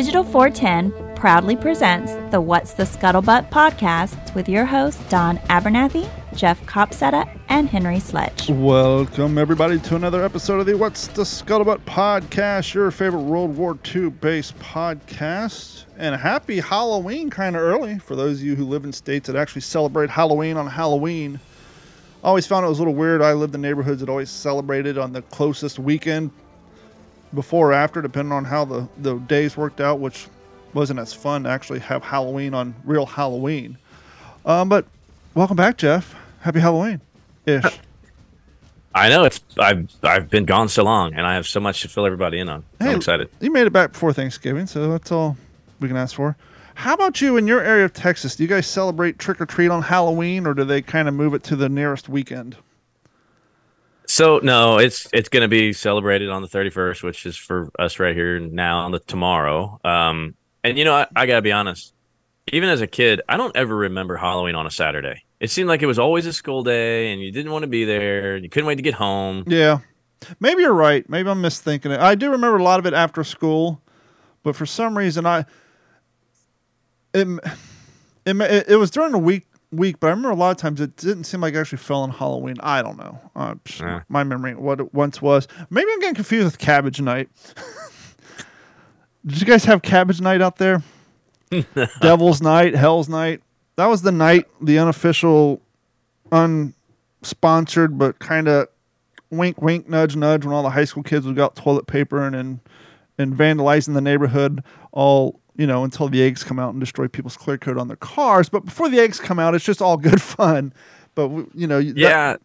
Digital 410 proudly presents the What's the Scuttlebutt podcast with your hosts Don Abernathy, Jeff Copsetta, and Henry Sledge. Welcome, everybody, to another episode of the What's the Scuttlebutt podcast, your favorite World War II based podcast. And happy Halloween kind of early for those of you who live in states that actually celebrate Halloween on Halloween. Always found it was a little weird. I lived in neighborhoods that always celebrated on the closest weekend before or after, depending on how the, the days worked out, which wasn't as fun to actually have Halloween on real Halloween. Um, but welcome back, Jeff. Happy Halloween ish. I know it's I've I've been gone so long, and I have so much to fill everybody in on. Hey, I'm excited. You made it back before Thanksgiving, so that's all we can ask for. How about you in your area of Texas? Do you guys celebrate trick or treat on Halloween, or do they kind of move it to the nearest weekend? So no, it's it's going to be celebrated on the 31st, which is for us right here now on the tomorrow. Um, and you know, I, I gotta be honest. Even as a kid, I don't ever remember Halloween on a Saturday. It seemed like it was always a school day, and you didn't want to be there. And you couldn't wait to get home. Yeah, maybe you're right. Maybe I'm misthinking it. I do remember a lot of it after school, but for some reason, I it it, it was during the week week, but I remember a lot of times it didn't seem like it actually fell on Halloween. I don't know. Uh, Yeah. My memory, what it once was. Maybe I'm getting confused with Cabbage Night. Did you guys have Cabbage Night out there? Devil's Night, Hell's Night. That was the night, the unofficial, unsponsored, but kind of wink, wink, nudge, nudge, when all the high school kids would go out toilet paper and and, and vandalizing the neighborhood, all you know, until the eggs come out and destroy people's clear coat on their cars. But before the eggs come out, it's just all good fun. But you know, that- Yeah,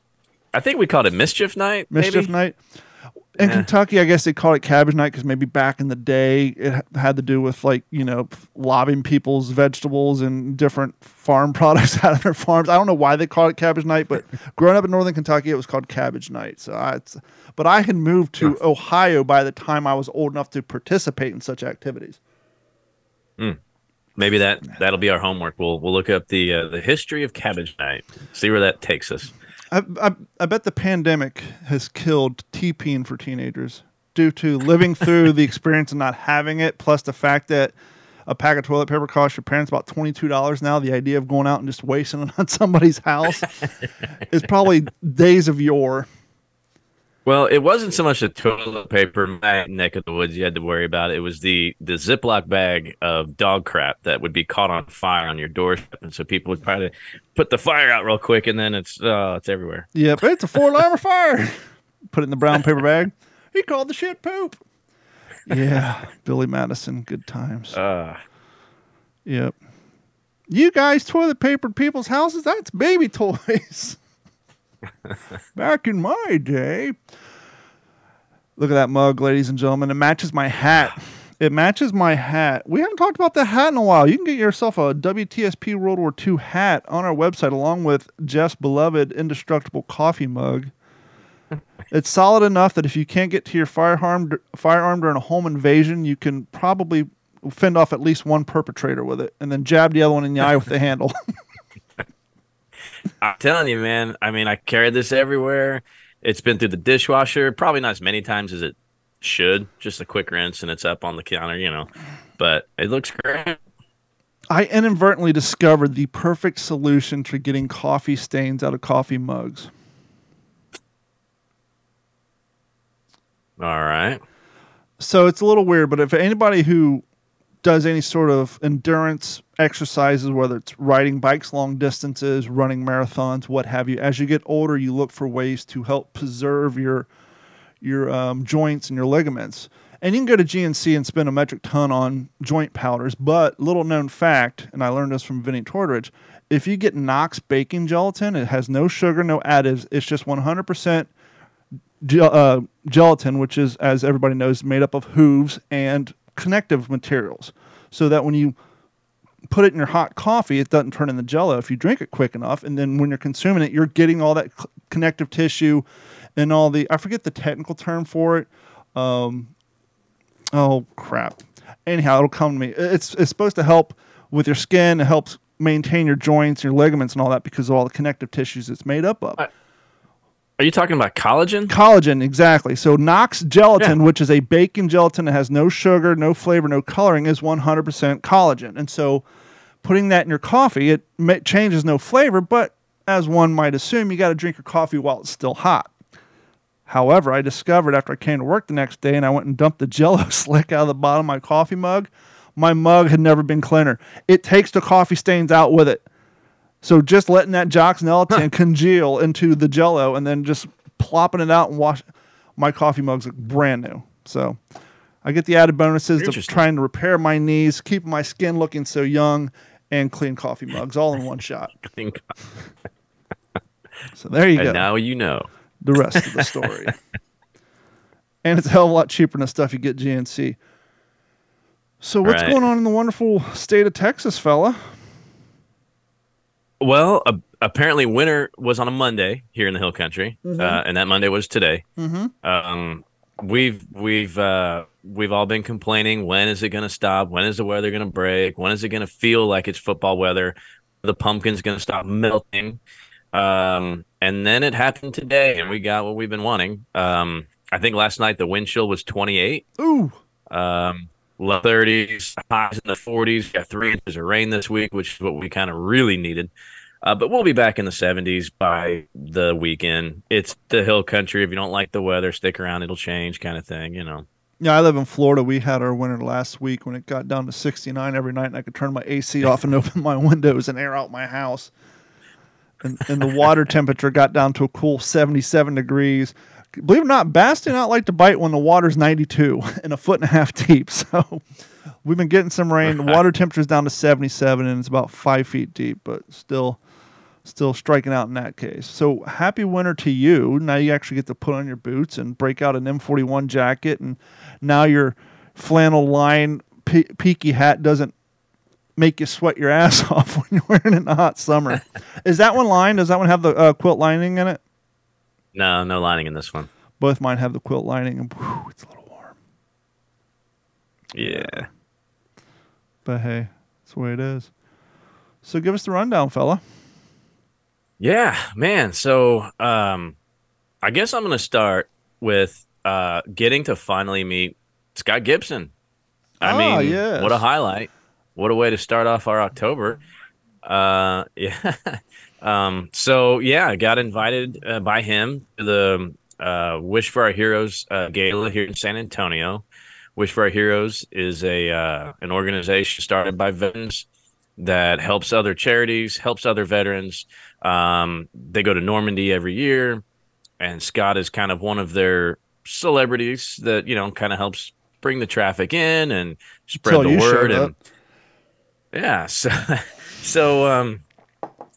I think we called it Mischief Night. mischief maybe? night. In Yeah. Kentucky, I guess they called it cabbage night because maybe back in the day it had to do with like you know lobbing people's vegetables and different farm products out of their farms. I don't know why they called it cabbage night, but growing up in northern Kentucky, it was called cabbage night. So I, it's, but I had moved to Ohio by the time I was old enough to participate in such activities. Maybe that that'll be our homework. We'll we'll look up the uh, the history of Cabbage Night. See where that takes us. I, I, I bet the pandemic has killed TPing for teenagers due to living through the experience and not having it, plus the fact that a pack of toilet paper costs your parents about $22 now. The idea of going out and just wasting it on somebody's house is probably days of yore. Well, it wasn't so much the toilet paper my neck of the woods you had to worry about. It was the the Ziploc bag of dog crap that would be caught on fire on your doorstep, and so people would try to put the fire out real quick, and then it's oh, it's everywhere. Yep, it's a four alarm fire. Put it in the brown paper bag. He called the shit poop. Yeah, Billy Madison, good times. Uh, Yep. You guys toilet papered people's houses? That's baby toys. Back in my day. Look at that mug, ladies and gentlemen. It matches my hat. It matches my hat. We haven't talked about the hat in a while. You can get yourself a WTSP World War II hat on our website, along with Jeff's beloved indestructible coffee mug. It's solid enough that if you can't get to your firearm firearm during a home invasion, you can probably fend off at least one perpetrator with it, and then jab the other one in the eye with the handle. I'm telling you, man. I mean, I carried this everywhere. It's been through the dishwasher, probably not as many times as it should. Just a quick rinse, and it's up on the counter, you know. But it looks great. I inadvertently discovered the perfect solution to getting coffee stains out of coffee mugs. All right. So it's a little weird, but if anybody who does any sort of endurance exercises, whether it's riding bikes long distances, running marathons, what have you, as you get older, you look for ways to help preserve your your um, joints and your ligaments. And you can go to GNC and spend a metric ton on joint powders. But little known fact, and I learned this from Vinnie Tortorich, if you get Knox baking gelatin, it has no sugar, no additives. It's just 100% ge- uh, gelatin, which is, as everybody knows, made up of hooves and connective materials. So that when you put it in your hot coffee, it doesn't turn into jello if you drink it quick enough. And then when you're consuming it, you're getting all that connective tissue and all the, I forget the technical term for it. Um, oh, crap. Anyhow, it'll come to me. It's, it's supposed to help with your skin. It helps maintain your joints, your ligaments, and all that because of all the connective tissues it's made up of. I- Are you talking about collagen? Collagen, exactly. So Knox gelatin, yeah. which is a bacon gelatin that has no sugar, no flavor, no coloring, is 100% collagen. And so putting that in your coffee, it may, changes no flavor, but as one might assume, you got to drink your coffee while it's still hot. However, I discovered after I came to work the next day and I went and dumped the jello slick out of the bottom of my coffee mug, my mug had never been cleaner. It takes the coffee stains out with it. So just letting that Knox Gelatin huh. congeal into the Jello and then just plopping it out and wash my coffee mugs look brand new. So I get the added bonuses of trying to repair my knees, keep my skin looking so young, and clean coffee mugs all in one shot. so there you and go. Now you know the rest of the story. and it's a hell of a lot cheaper than the stuff you get GNC. So what's right. going on in the wonderful state of Texas, fella? Well, uh, apparently winter was on a Monday here in the Hill Country, mm-hmm. uh, and that Monday was today. Mm-hmm. Um, we've we've uh, we've all been complaining. When is it going to stop? When is the weather going to break? When is it going to feel like it's football weather? The pumpkin's going to stop melting. Um, and then it happened today, and we got what we've been wanting. Um, I think last night the wind chill was 28. Ooh. Um, low 30s, highs in the 40s. Got three inches of rain this week, which is what we kind of really needed. Uh, but we'll be back in the 70s by the weekend. It's the hill country. If you don't like the weather, stick around. It'll change, kind of thing, you know. Yeah, I live in Florida. We had our winter last week when it got down to 69 every night, and I could turn my AC off and open my windows and air out my house. And, and the water temperature got down to a cool 77 degrees believe it or not, bass do not like to bite when the water's 92 and a foot and a half deep. So we've been getting some rain. The water temperature's down to 77 and it's about five feet deep, but still, still striking out in that case. So happy winter to you. Now you actually get to put on your boots and break out an M41 jacket, and now your flannel line pe- peaky hat doesn't make you sweat your ass off when you're wearing it in the hot summer. Is that one lined? Does that one have the uh, quilt lining in it? No, no lining in this one. Both mine have the quilt lining, and whew, it's a little warm. Yeah. But hey, that's the way it is. So give us the rundown, fella. Yeah, man. So um, I guess I'm going to start with uh, getting to finally meet Scott Gibson. I ah, mean, yes. what a highlight. What a way to start off our October. Uh, yeah. Um, so yeah, I got invited uh, by him to the uh, Wish for Our Heroes uh, gala here in San Antonio. Wish for Our Heroes is a uh, an organization started by veterans that helps other charities, helps other veterans. Um, they go to Normandy every year, and Scott is kind of one of their celebrities that you know kind of helps bring the traffic in and spread the word. And yeah, so so um,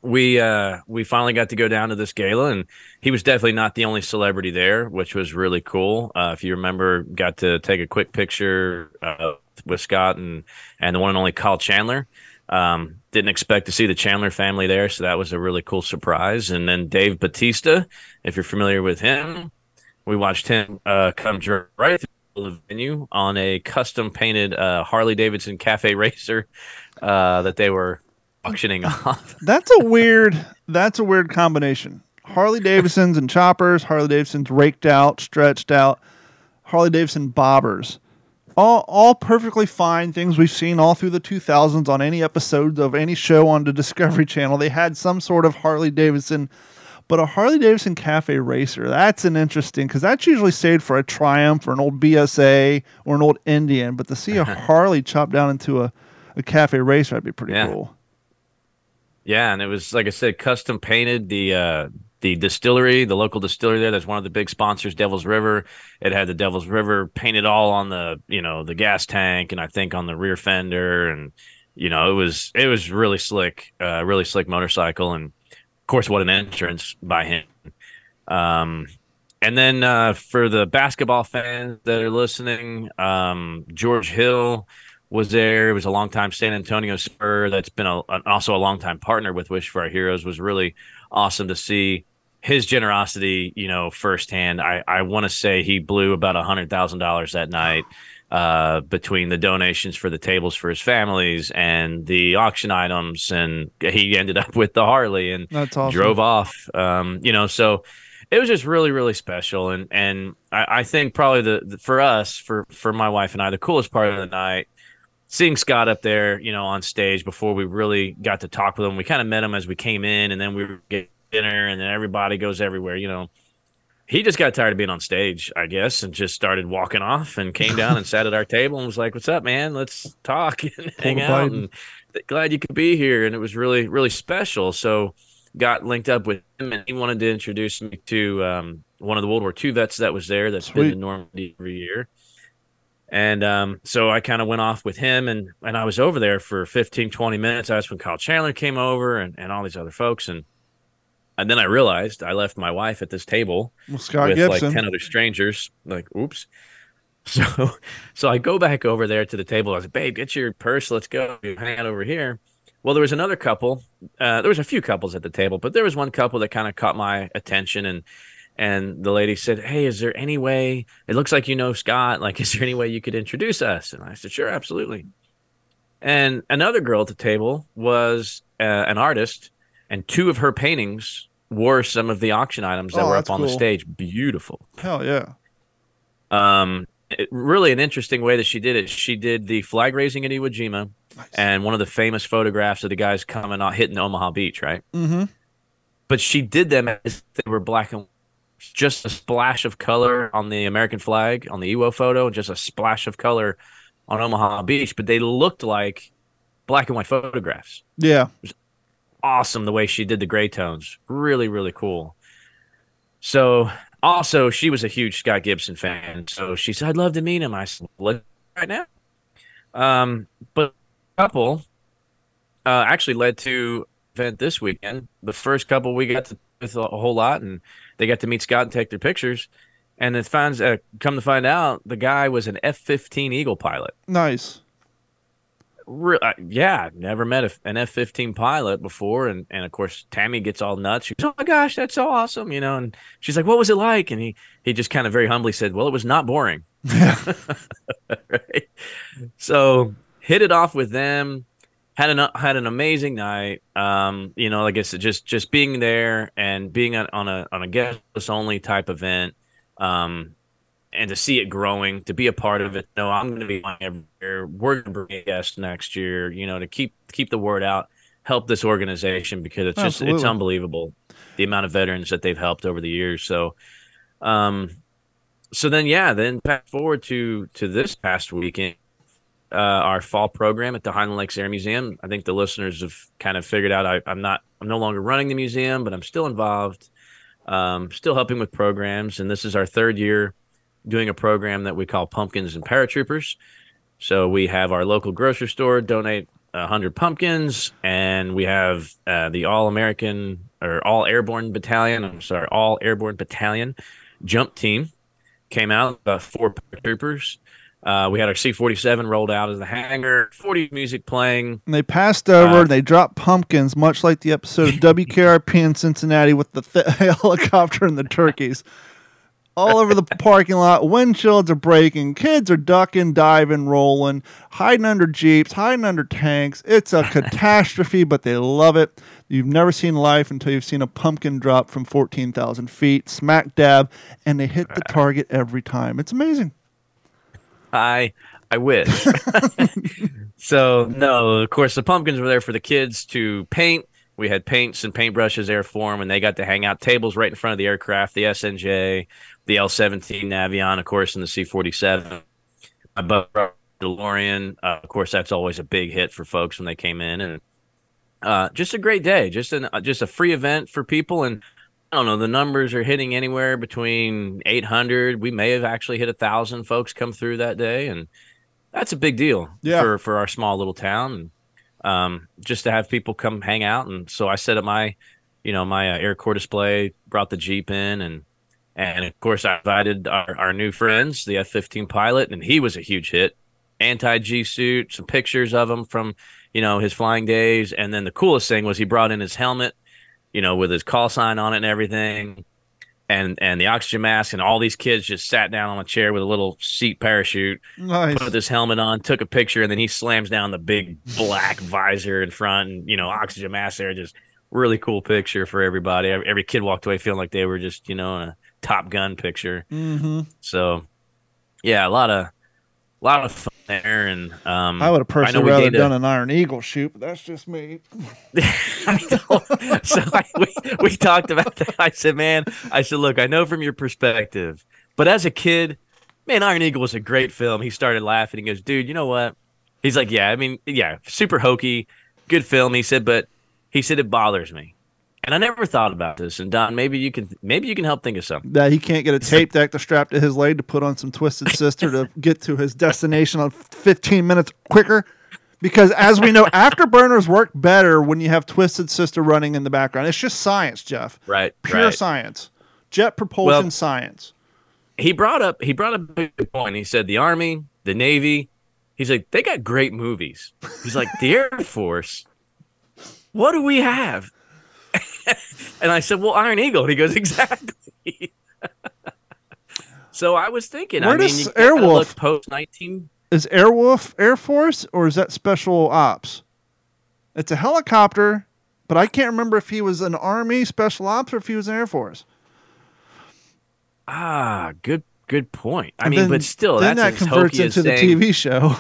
we uh we finally got to go down to this gala and he was definitely not the only celebrity there which was really cool. Uh, if you remember got to take a quick picture uh, with scott and and the one and only kyle chandler. Um, didn't expect to see the chandler family there so that was a really cool surprise. And then dave bautista if you're familiar with him we watched him uh, come right through the venue on a custom painted uh, harley davidson cafe racer uh, that they were auctioning off. that's a weird. That's a weird combination. Harley Davidsons and choppers. Harley Davidsons raked out, stretched out. Harley Davidson bobbers. All, all perfectly fine things we've seen all through the 2000s on any episodes of any show on the Discovery Channel. They had some sort of Harley Davidson, but a Harley Davidson Cafe Racer, that's an interesting because that's usually saved for a Triumph or an old BSA or an old Indian. But to see a Harley chopped down into a, a Cafe Racer, that'd be pretty yeah. cool. Yeah, and it was like I said, custom painted. The uh, the distillery, the local distillery there, that's one of the big sponsors, Devil's River. It had the Devil's River painted all on the you know the gas tank, and I think on the rear fender, and you know it was it was really slick, uh, really slick motorcycle, and of course, what an entrance by him. Um, and then uh, for the basketball fans that are listening, um, George Hill was there. It was a long time San Antonio Spur that's been a, also a long time partner with Wish for Our Heroes. Was really awesome to see his generosity, you know, firsthand. I, I want to say he blew about a hundred thousand dollars that night uh, between the donations for the tables for his families and the auction items, and he ended up with the Harley and awesome. drove off. Um, you know, so it was just really really special and and i, I think probably the, the, for us for for my wife and i the coolest part of the night seeing scott up there you know on stage before we really got to talk with him. We kind of met him as we came in and then we were getting dinner and then everybody goes everywhere you know. He just got tired of being on stage i guess and just started walking off and came down and sat at our table and was like what's up man? Let's talk and hang out. And glad you could be here and it was really really special. So got linked up with him, and he wanted to introduce me to um, one of the World War II vets that was there that's Sweet. been to Normandy every year. And um, so I kind of went off with him, and and I was over there for 15, 20 minutes. That's when Kyle Chandler came over, and, and all these other folks, and and then I realized I left my wife at this table well, with Gibson. like ten other strangers. Like, oops. So, so I go back over there to the table. I was like, "Babe, get your purse. Let's go. Hang out over here." Well, there was another couple. Uh, there was a few couples at the table, but there was one couple that kind of caught my attention, and and the lady said, "Hey, is there any way? It looks like you know Scott. Like, is there any way you could introduce us?" And I said, "Sure, absolutely." And another girl at the table was uh, an artist, and two of her paintings were some of the auction items that oh, were up on cool. the stage. Beautiful. Hell yeah. Um, it, really an interesting way that she did it. She did the flag raising at Iwo Jima nice. and one of the famous photographs of the guys coming out hitting Omaha Beach, right? Mm-hmm. But she did them as they were black and just a splash of color on the American flag on the Iwo photo, just a splash of color on Omaha Beach, but they looked like black and white photographs. Yeah. It was awesome the way she did the gray tones. Really, really cool. So also she was a huge Scott Gibson fan. So she said, I'd love to meet him. I said, Look right now. Um, but couple uh, actually led to event this weekend. The first couple we got to with a whole lot, and they got to meet Scott and take their pictures. And it finds uh, come to find out, the guy was an F fifteen Eagle pilot. Nice. Re- uh, yeah, never met a, an F fifteen pilot before, and and of course Tammy gets all nuts. She goes, "Oh my gosh, that's so awesome!" You know, and she's like, "What was it like?" And he he just kind of very humbly said, "Well, it was not boring." right. So hit it off with them had an had an amazing night. Um you know like i said just just being there and being on, on a on a guest only type event um and to see it growing to be a part of it no i'm going to be on every year we're going to bring a guest next year you know to keep keep the word out help this organization because it's just Absolutely. it's unbelievable the amount of veterans that they've helped over the years. So um so then yeah then fast forward to to this past weekend uh, our fall program at the Highland Lakes Air Museum. I think the listeners have kind of figured out I, am not, I'm no longer running the museum, but I'm still involved, um, still helping with programs. And this is our third year doing a program that we call Pumpkins and Paratroopers. So we have our local grocery store donate 100 pumpkins, and we have uh, the All American or All Airborne Battalion, I'm sorry, All Airborne Battalion jump team came out, about four paratroopers. Uh, we had our C-47 rolled out as the hangar, 40 music playing. And they passed over Uh, and they dropped pumpkins, much like the episode of WKRP in Cincinnati with the th- helicopter and the turkeys. All over the parking lot, windshields are breaking, kids are ducking, diving, rolling, hiding under jeeps, hiding under tanks. It's a catastrophe, but they love it. You've never seen life until you've seen a pumpkin drop from 14,000 feet, smack dab, and they hit the target every time. It's amazing. I I wish. so no, of course the pumpkins were there for the kids to paint. We had paints and paintbrushes there for them, and they got to hang out tables right in front of the aircraft, the SNJ, the L-17 Navion, of course, and the C-47. My buddy DeLorean, uh, of course, that's always a big hit for folks when they came in, and uh, just a great day, just an uh, just a free event for people, and I don't know. The numbers are hitting anywhere between 800. We may have actually hit a thousand folks come through that day, and that's a big deal Yeah. for for our small little town. Um, just to have people come hang out, and so I set up my, you know, my uh, Air Corps display, brought the Jeep in, and and of course I invited our, our new friends, the F-15 pilot, and he was a huge hit. Anti G suit, some pictures of him from you know his flying days, and then the coolest thing was he brought in his helmet you know, with his call sign on it and everything, and and the oxygen mask, and all these kids just sat down on a chair with a little seat parachute, Nice. put this helmet on, took a picture, and then he slams down the big black visor in front, and you know, oxygen mask there, just really cool picture for everybody. Every kid walked away feeling like they were just, you know, in a Top Gun picture. Mm-hmm. So, yeah, a lot of, a lot of fun there. And um, I would have personally rather did a- done an Iron Eagle shoot, but that's just me. I so I, we, we talked about that. I said, man, I said, look, I know from your perspective, but as a kid, man, Iron Eagle was a great film. He started laughing. He goes, dude, you know what? He's like, yeah, I mean, yeah, super hokey, good film. He said, but he said it bothers me, and I never thought about this. And Don, maybe you can, maybe you can help think of something. That he can't get a tape deck to strap to his leg to put on some Twisted Sister to get to his destination on 15 minutes quicker. Because as we know, afterburners work better when you have Twisted Sister running in the background. It's just science, Jeff. Right, Pure right. science. Jet propulsion Well- science. he brought up he brought up a good point. He said the Army, the Navy, he's like, they got great movies. He's like, the Air Force, what do we have? and I said, Well, Iron Eagle. And he goes, Exactly. so I was thinking, Where I mean, does Airwolf- post nineteen Is Airwolf Air Force or is that special ops? It's a helicopter, but I can't remember if he was an Army special ops or if he was an Air Force. Ah, good good point. I And mean, then- but still then that's that converts into the saying TV show.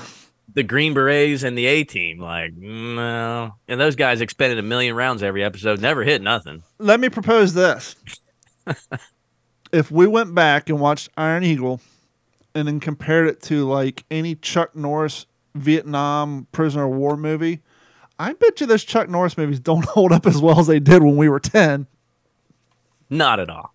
The Green Berets and the A team. Like, no. And those guys expended a million rounds every episode, never hit nothing. Let me propose this. if we went back and watched Iron Eagle and then compared it to like any Chuck Norris Vietnam prisoner of war movie, I bet you those Chuck Norris movies don't hold up as well as they did when we were 10. Not at all.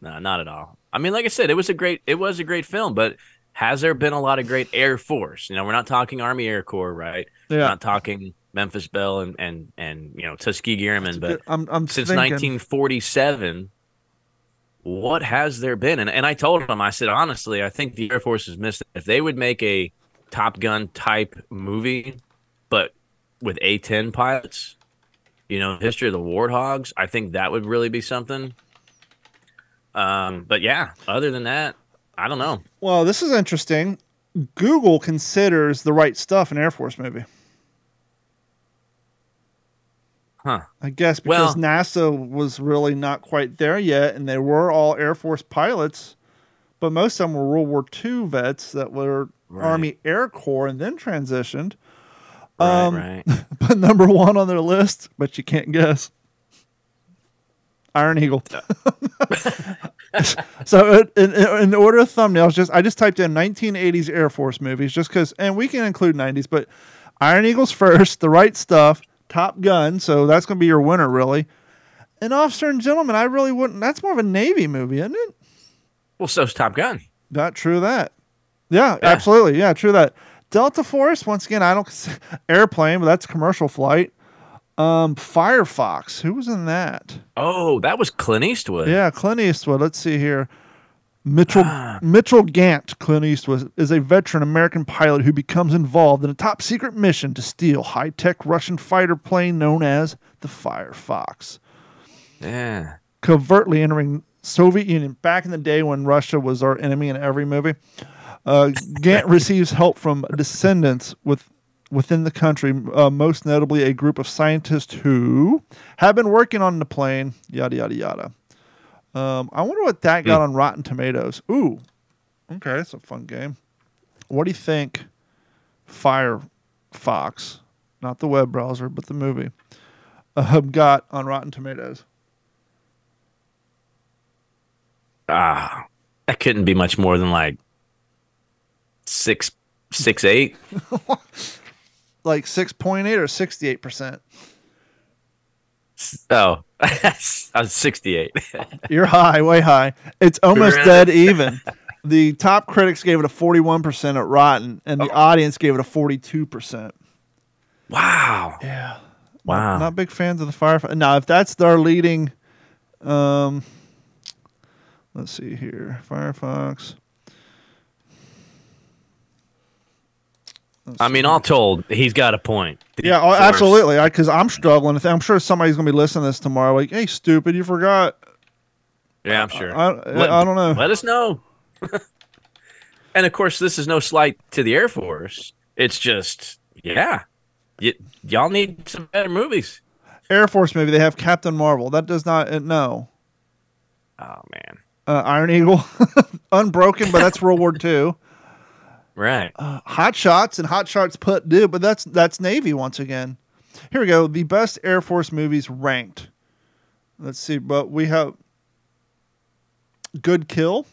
No, not at all. I mean, like I said, it was a great it was a great film, but has there been a lot of great Air Force? You know, we're not talking Army Air Corps, right? We're Yeah. not talking Memphis Belle and and and you know Tuskegee Airmen, but I'm, I'm since thinking, 1947, what has there been? And and I told him, I said honestly, I think the Air Force has missed it. If they would make a Top Gun type movie, but with A10 pilots, you know, history of the Warthogs, I think that would really be something. Um, but yeah, other than that, I don't know. Well, this is interesting. Google considers the right stuff an Air Force movie. Huh. I guess because Well- NASA was really not quite there yet, and they were all Air Force pilots, but most of them were World War II vets that were Right. Army Air Corps and then transitioned. Right, Um, right. But number one on their list, but you can't guess. Iron Eagle. so in, in, in order of thumbnails, just I just typed in 1980s Air Force movies, just because, and we can include 90s, but Iron Eagle's first, The Right Stuff, Top Gun, so that's going to be your winner, really. And Officer and Gentleman, I really wouldn't. That's more of a Navy movie, isn't it? Well, so's Top Gun. Not true that. Yeah, Yeah. absolutely. Yeah, true that. Delta Force, once again, I don't airplane, but that's commercial flight. Um, Firefox, who was in that? Oh, that was Clint Eastwood. Yeah, Clint Eastwood. Let's see here. Mitchell Ah. Mitchell Gant, Clint Eastwood, is a veteran American pilot who becomes involved in a top secret mission to steal high tech Russian fighter plane known as the Firefox. Yeah. covertly entering Soviet Union back in the day when Russia was our enemy in every movie. Uh, Gant receives help from descendants with within the country, uh, most notably a group of scientists who have been working on the plane. Yada yada yada. Um, I wonder what that got on Rotten Tomatoes. Ooh, okay, that's a fun game. What do you think? Firefox, not the web browser, but the movie, uh, got on Rotten Tomatoes. Ah, that couldn't be much more than like six, six, eight. like 6.8 or 68%. Oh, I was 68. You're high, way high. It's almost dead even. The top critics gave it a 41% at Rotten, and the audience gave it a 42%. wow. Yeah. Wow. Not big fans of the Firefox. Now, if that's their leading, um, let's see here, Firefox. I see. mean, all told, he's got a point. Yeah, oh, absolutely. Because I'm struggling. I'm sure somebody's going to be listening to this tomorrow. Like, hey, stupid, you forgot. Yeah, I'm sure. I, I, I don't know. Let us know. and of course, this is no slight to the Air Force. It's just, yeah, y- y'all need some better movies. Air Force movie. They have Captain Marvel. That does not uh, no. Oh man. Uh, Iron Eagle, Unbroken, but that's World War II. Right. Uh, Hot Shots and Hot Shots Part Deux, but that's that's Navy once again. Here we go. The best Air Force movies ranked. Let's see, but we have Good Kill.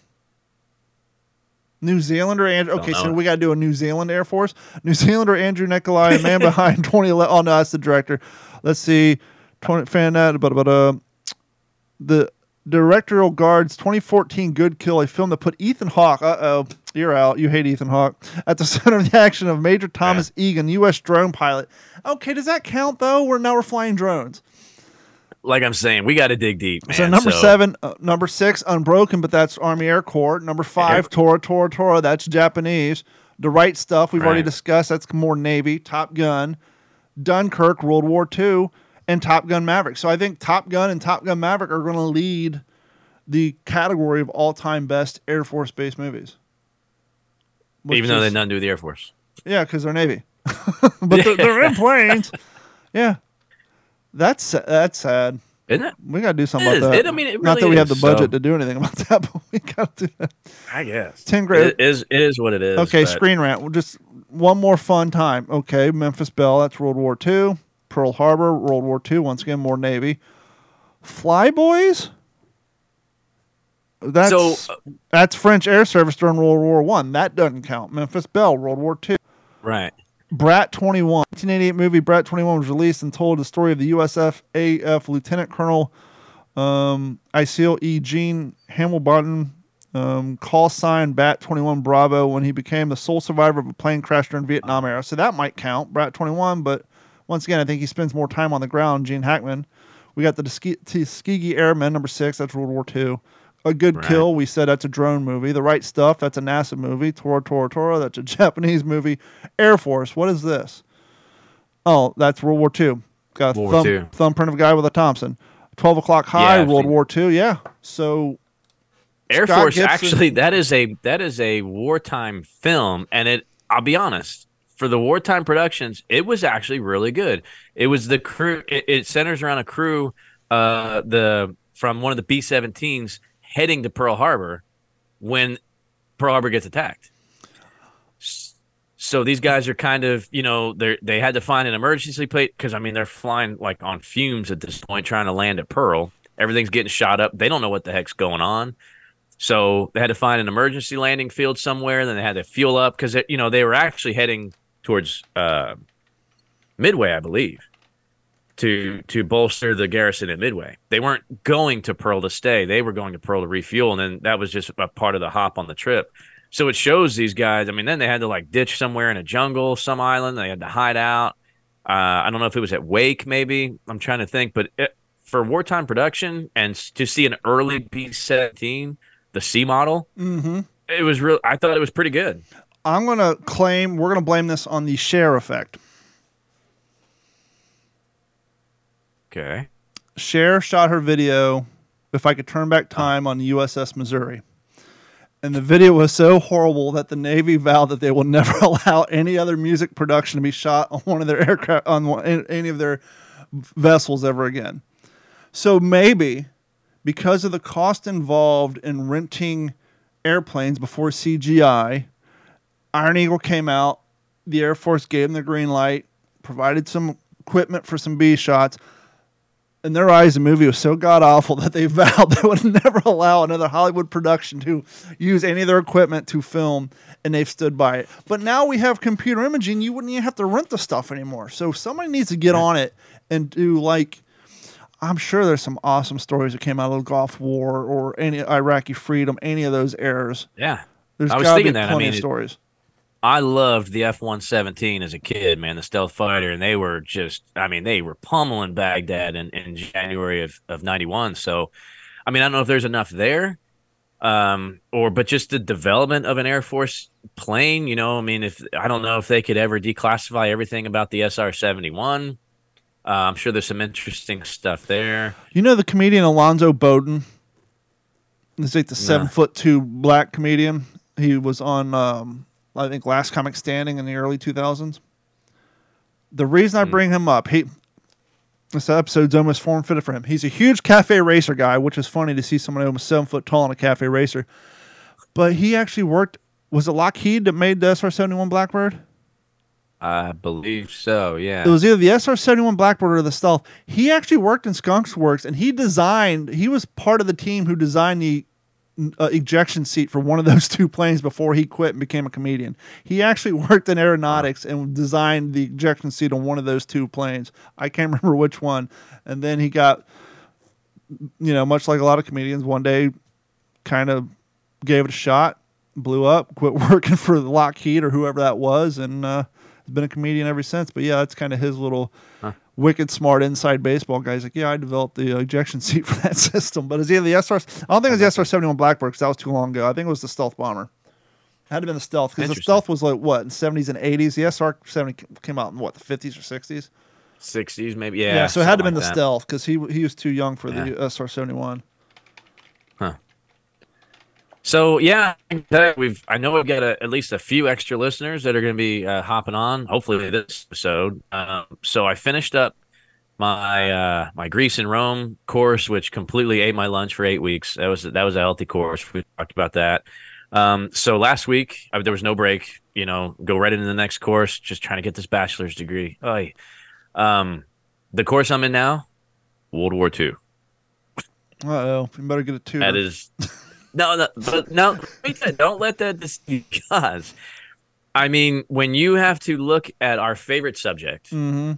New Zealander Andrew. Okay, so we got to do a New Zealand Air Force. New Zealander Andrew Nikolai, man behind 2011. Oh no, that's the director. Let's see, 20 fan that, but but uh, the directorial guards 2014 Good Kill, a film that put Ethan Hawke. Uh oh, you're out. You hate Ethan Hawke at the center of the action of Major Thomas Egan, U.S. drone pilot. Okay, does that count though? We're now we're flying drones. Like I'm saying, we got to dig deep, man. So number seven, uh, number six, Unbroken, but that's Army Air Corps. Number five, Yep. Tora Tora Tora, that's Japanese. The Right Stuff, we've already discussed. That's more Navy. Top Gun, Dunkirk, World War II, and Top Gun Maverick. So I think Top Gun and Top Gun Maverick are going to lead the category of all-time best Air Force based movies. Even though they is- had nothing to do with the Air Force. yeah, because they're Navy, but they're, they're in planes. Yeah, that's that's sad. Isn't it? We gotta do something It about is. that. It- I mean, it not that we have the budget so- to do anything about that, but we gotta do that. I guess. Ten grand. It is, it is what it is. okay, but- Screen Rant. Well, just one more fun time. Okay, Memphis Belle. That's World War II. Pearl Harbor, World War II. Once again, more Navy. Flyboys. That's So, uh, that's French air service during World War One. That doesn't count. Memphis Belle, World War II. Right. Bat 21. 1988 movie Bat 21 was released and told the story of the USF AF Lieutenant Colonel um, Iceal E. Gene Hamilton, um, call sign Bat 21 Bravo, when he became the sole survivor of a plane crash during Vietnam era. So that might count, Bat 21, but once again, I think he spends more time on the ground, Gene Hackman. We got the Tuske- Tuskegee Airmen, number six, that's World War II. A Good Right. Kill, we said that's a drone movie. The Right Stuff, that's a NASA movie. Tora Tora Tora, that's a Japanese movie. Air Force, what is this? Oh, that's World War II. Got a thumb, II. thumbprint of a guy with a Thompson. 12 o'clock high, Yeah, World War II. Yeah. So Air Scott Force Gibson- actually that is a that is a wartime film and it I'll be honest for the wartime productions it was actually really good. It was the crew it, it centers around a crew uh the from one of the B-17s heading to Pearl Harbor when Pearl Harbor gets attacked. So these guys are kind of, you know, they they had to find an emergency plate because I mean they're flying like on fumes at this point, trying to land at Pearl. Everything's getting shot up. They don't know what the heck's going on. So they had to find an emergency landing field somewhere. Then they had to fuel up because you know they were actually heading towards uh, Midway, I believe, to to bolster the garrison at Midway. They weren't going to Pearl to stay. They were going to Pearl to refuel, and then that was just a part of the hop on the trip. So it shows these guys. I mean, then they had to like ditch somewhere in a jungle, some island. They had to hide out. Uh, I don't know if it was at Wake, maybe. I'm trying to think, but it, for wartime production and to see an early B-17, the C model, mhm. it was real. I thought it was pretty good. I'm going to claim, we're going to blame this on the Cher effect. Okay. Cher shot her video, If I Could Turn Back Time, on the USS Missouri. And the video was so horrible that the Navy vowed that they will never allow any other music production to be shot on one of their aircraft, on one, any of their vessels ever again. So maybe because of the cost involved in renting airplanes before CGI, Iron Eagle came out. The Air Force gave them the green light, provided some equipment for some B shots. In their eyes, the movie was so god awful that they vowed they would never allow another Hollywood production to use any of their equipment to film, and they've stood by it. But now we have computer imaging; you wouldn't even have to rent the stuff anymore. So somebody needs to get on it and do like. I'm sure there's some awesome stories that came out of the Gulf War or any Iraqi freedom, any of those eras. Yeah. There's I was got to be thinking that. I plenty mean, stories. I loved the F one seventeen as a kid, man, the stealth fighter, and they were just I mean, they were pummeling Baghdad in, in January of, of ninety one. So I mean, I don't know if there's enough there. Um, or but just the development of an Air Force plane, you know, I mean, if I don't know if they could ever declassify everything about the SR seventy one. Uh, I'm sure there's some interesting stuff there. You know the comedian Alonzo Bodden? He's like the seven foot two black comedian. He was on, um, I think, Last Comic Standing in the early 2000s. The reason I bring him up, he This episode's almost form fitted for him. He's a huge cafe racer guy, which is funny to see somebody almost seven foot tall in a cafe racer. But he actually worked. Was it Lockheed that made the SR seventy one Blackbird? I believe so. Yeah. It was either the SR seventy one Blackbird or the Stealth. He actually worked in Skunks Works, and he designed. He was part of the team who designed the uh, ejection seat for one of those two planes before he quit and became a comedian. He actually worked in aeronautics and designed the ejection seat on one of those two planes. I can't remember which one. And then he got, you know, much like a lot of comedians, one day kind of gave it a shot, blew up, quit working for Lockheed or whoever that was, and uh, has been a comedian ever since. But yeah, that's kind of his little Huh. Wicked smart inside baseball guy. He's like, yeah, I developed the ejection seat for that system. But is either the SR. I don't think it was the SR seventy one Blackbird because that was too long ago. I think it was the stealth bomber. Had to have been the stealth because the stealth was like what in seventies and eighties. The SR seventy came out in what the fifties or sixties. 60s maybe. Yeah. Yeah, so it had to something been the that. stealth because he he was too young for the SR seventy one. So yeah, we've I know we've got a, at least a few extra listeners that are going to be uh, hopping on. Hopefully this episode. Um, so I finished up my uh, my Greece and Rome course, which completely ate my lunch for eight weeks. That was that was a healthy course. We talked about that. Um, so last week I, there was no break. You know, go right into the next course. Just trying to get this bachelor's degree. Oy. Um, the course I'm in now, World War II. Uh oh, you better get a two. That is no, no, but no. wait Don't let that deceive you, I mean, when you have to look at our favorite subject hmm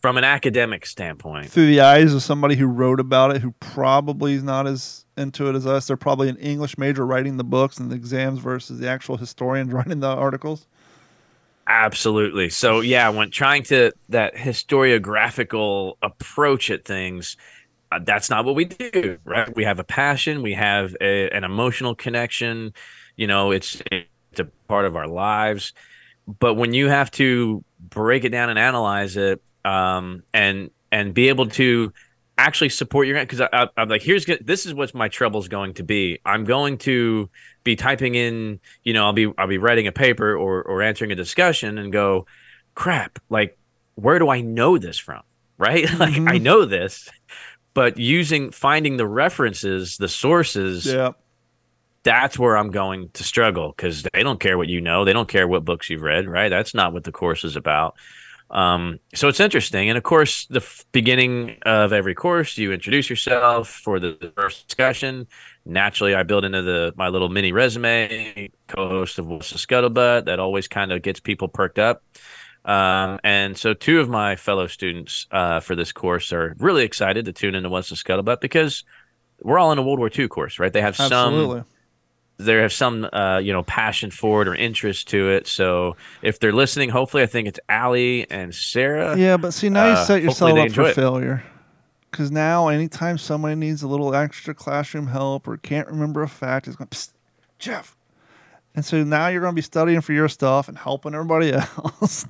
from an academic standpoint, through the eyes of somebody who wrote about it, who probably is not as into it as us. They're probably an English major writing the books and the exams versus the actual historians writing the articles. absolutely. So yeah, when trying to that historiographical approach at things. Uh, that's not what we do, right? We have a passion, we have a, an emotional connection. You know, it's it's a part of our lives. But when you have to break it down and analyze it, um, and and be able to actually support your because I, I, I'm like, here's this is what my trouble's going to be. I'm going to be typing in, you know, I'll be I'll be writing a paper or or answering a discussion and go, crap, like where do I know this from? Right? like I Mhm. know this, but using finding the references, the sources, Yeah. that's where I'm going to struggle because they don't care what you know. They don't care what books you've read, right? That's not what the course is about. Um, so it's interesting. And of course, the f- beginning of every course, you introduce yourself for the first discussion. Naturally, I build into the my little mini resume, co-host of What's the Scuttlebutt. That always kind of gets people perked up. Um, and so two of my fellow students uh, for this course are really excited to tune into What's the Scuttlebutt because we're all in a World War II course, right? They have some Absolutely. they have some uh, you know passion for it or interest to it. So if they're listening, hopefully I think it's Allie and Sarah. Yeah, but see, now you uh, set yourself up for it. failure. Because now, anytime somebody needs a little extra classroom help or can't remember a fact, it's going, Jeff. And so now you're going to be studying for your stuff and helping everybody else.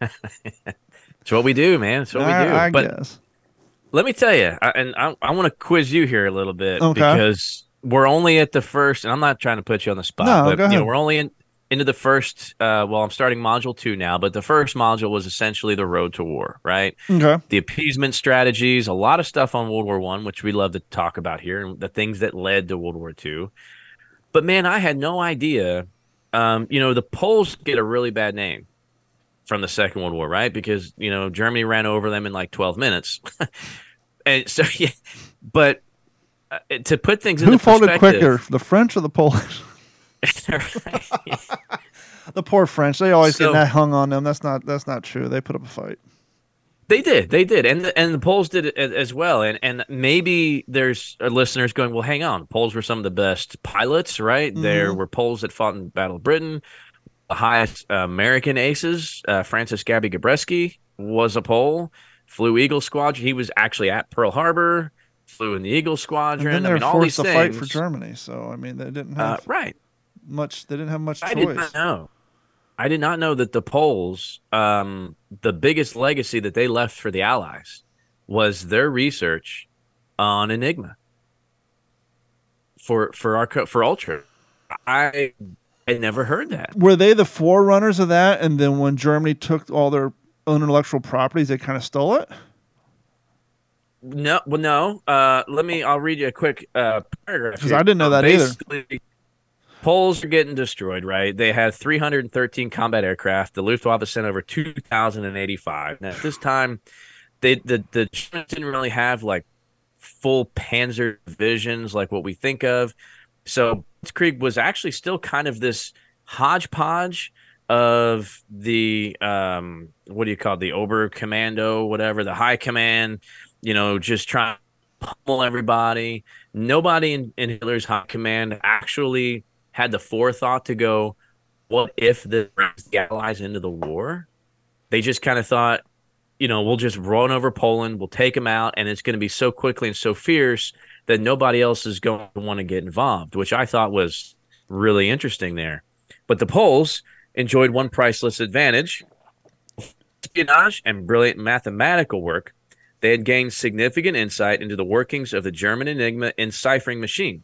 It's what we do, man. It's what we do. I, I but guess. let me tell you, I, and I, I want to quiz you here a little bit Okay. because we're only at the first, and I'm not trying to put you on the spot, No, but go you know we're only in into the first. Uh, well, I'm starting module two now, but the first module was essentially the road to war, right? Okay. the appeasement strategies, a lot of stuff on World War One, which we love to talk about here, and the things that led to World War Two. But man, I had no idea. Um, you know, the Poles get a really bad name from the Second World War, right? Because you know Germany ran over them in like twelve minutes, and so yeah. But uh, to put things Who folded quicker, the French or the Polish? the poor French. They always So- get that hung on them. That's not. That's not true. They put up a fight. They did, they did, and the, and the Poles did it as well. And and maybe there's listeners going, well, hang on, Poles were some of the best pilots, right? There Mhm. were Poles that fought in Battle of Britain. The highest uh, American aces, uh, Francis Gabby Gabreski was a Pole. Flew Eagle Squadron. He was actually at Pearl Harbor. Flew in the Eagle And Squadron. then they I mean, all these to fight for Germany. So I mean, they didn't Uh, have right. much. They didn't have much I did choice. not know. I did not know that the Poles, um, the biggest legacy that they left for the Allies was their research on Enigma for for our for Ultra. I had never heard that. Were they the forerunners of that? And then when Germany took all their own intellectual properties, they kind of stole it. No, well, no. Uh, let me. I'll read you a quick uh, paragraph because I didn't know that Basically, either. Poles are getting destroyed, right? They had 313 combat aircraft. The Luftwaffe sent over 2,085. Now, at this time, they the the Germans didn't really have like full Panzer divisions like what we think of. So Krieg was actually still kind of this hodgepodge of the um what do you call it? the Oberkommando, whatever, the high command, you know, just trying to pummel everybody. Nobody in, in Hitler's high command actually had the forethought to go, what if the, the Allies into the war? They just kind of thought, you know, we'll just run over Poland, we'll take them out, and it's going to be so quickly and so fierce that nobody else is going to want to get involved, which I thought was really interesting there. But the Poles enjoyed one priceless advantage espionage and brilliant mathematical work. They had gained significant insight into the workings of the German Enigma enciphering machine.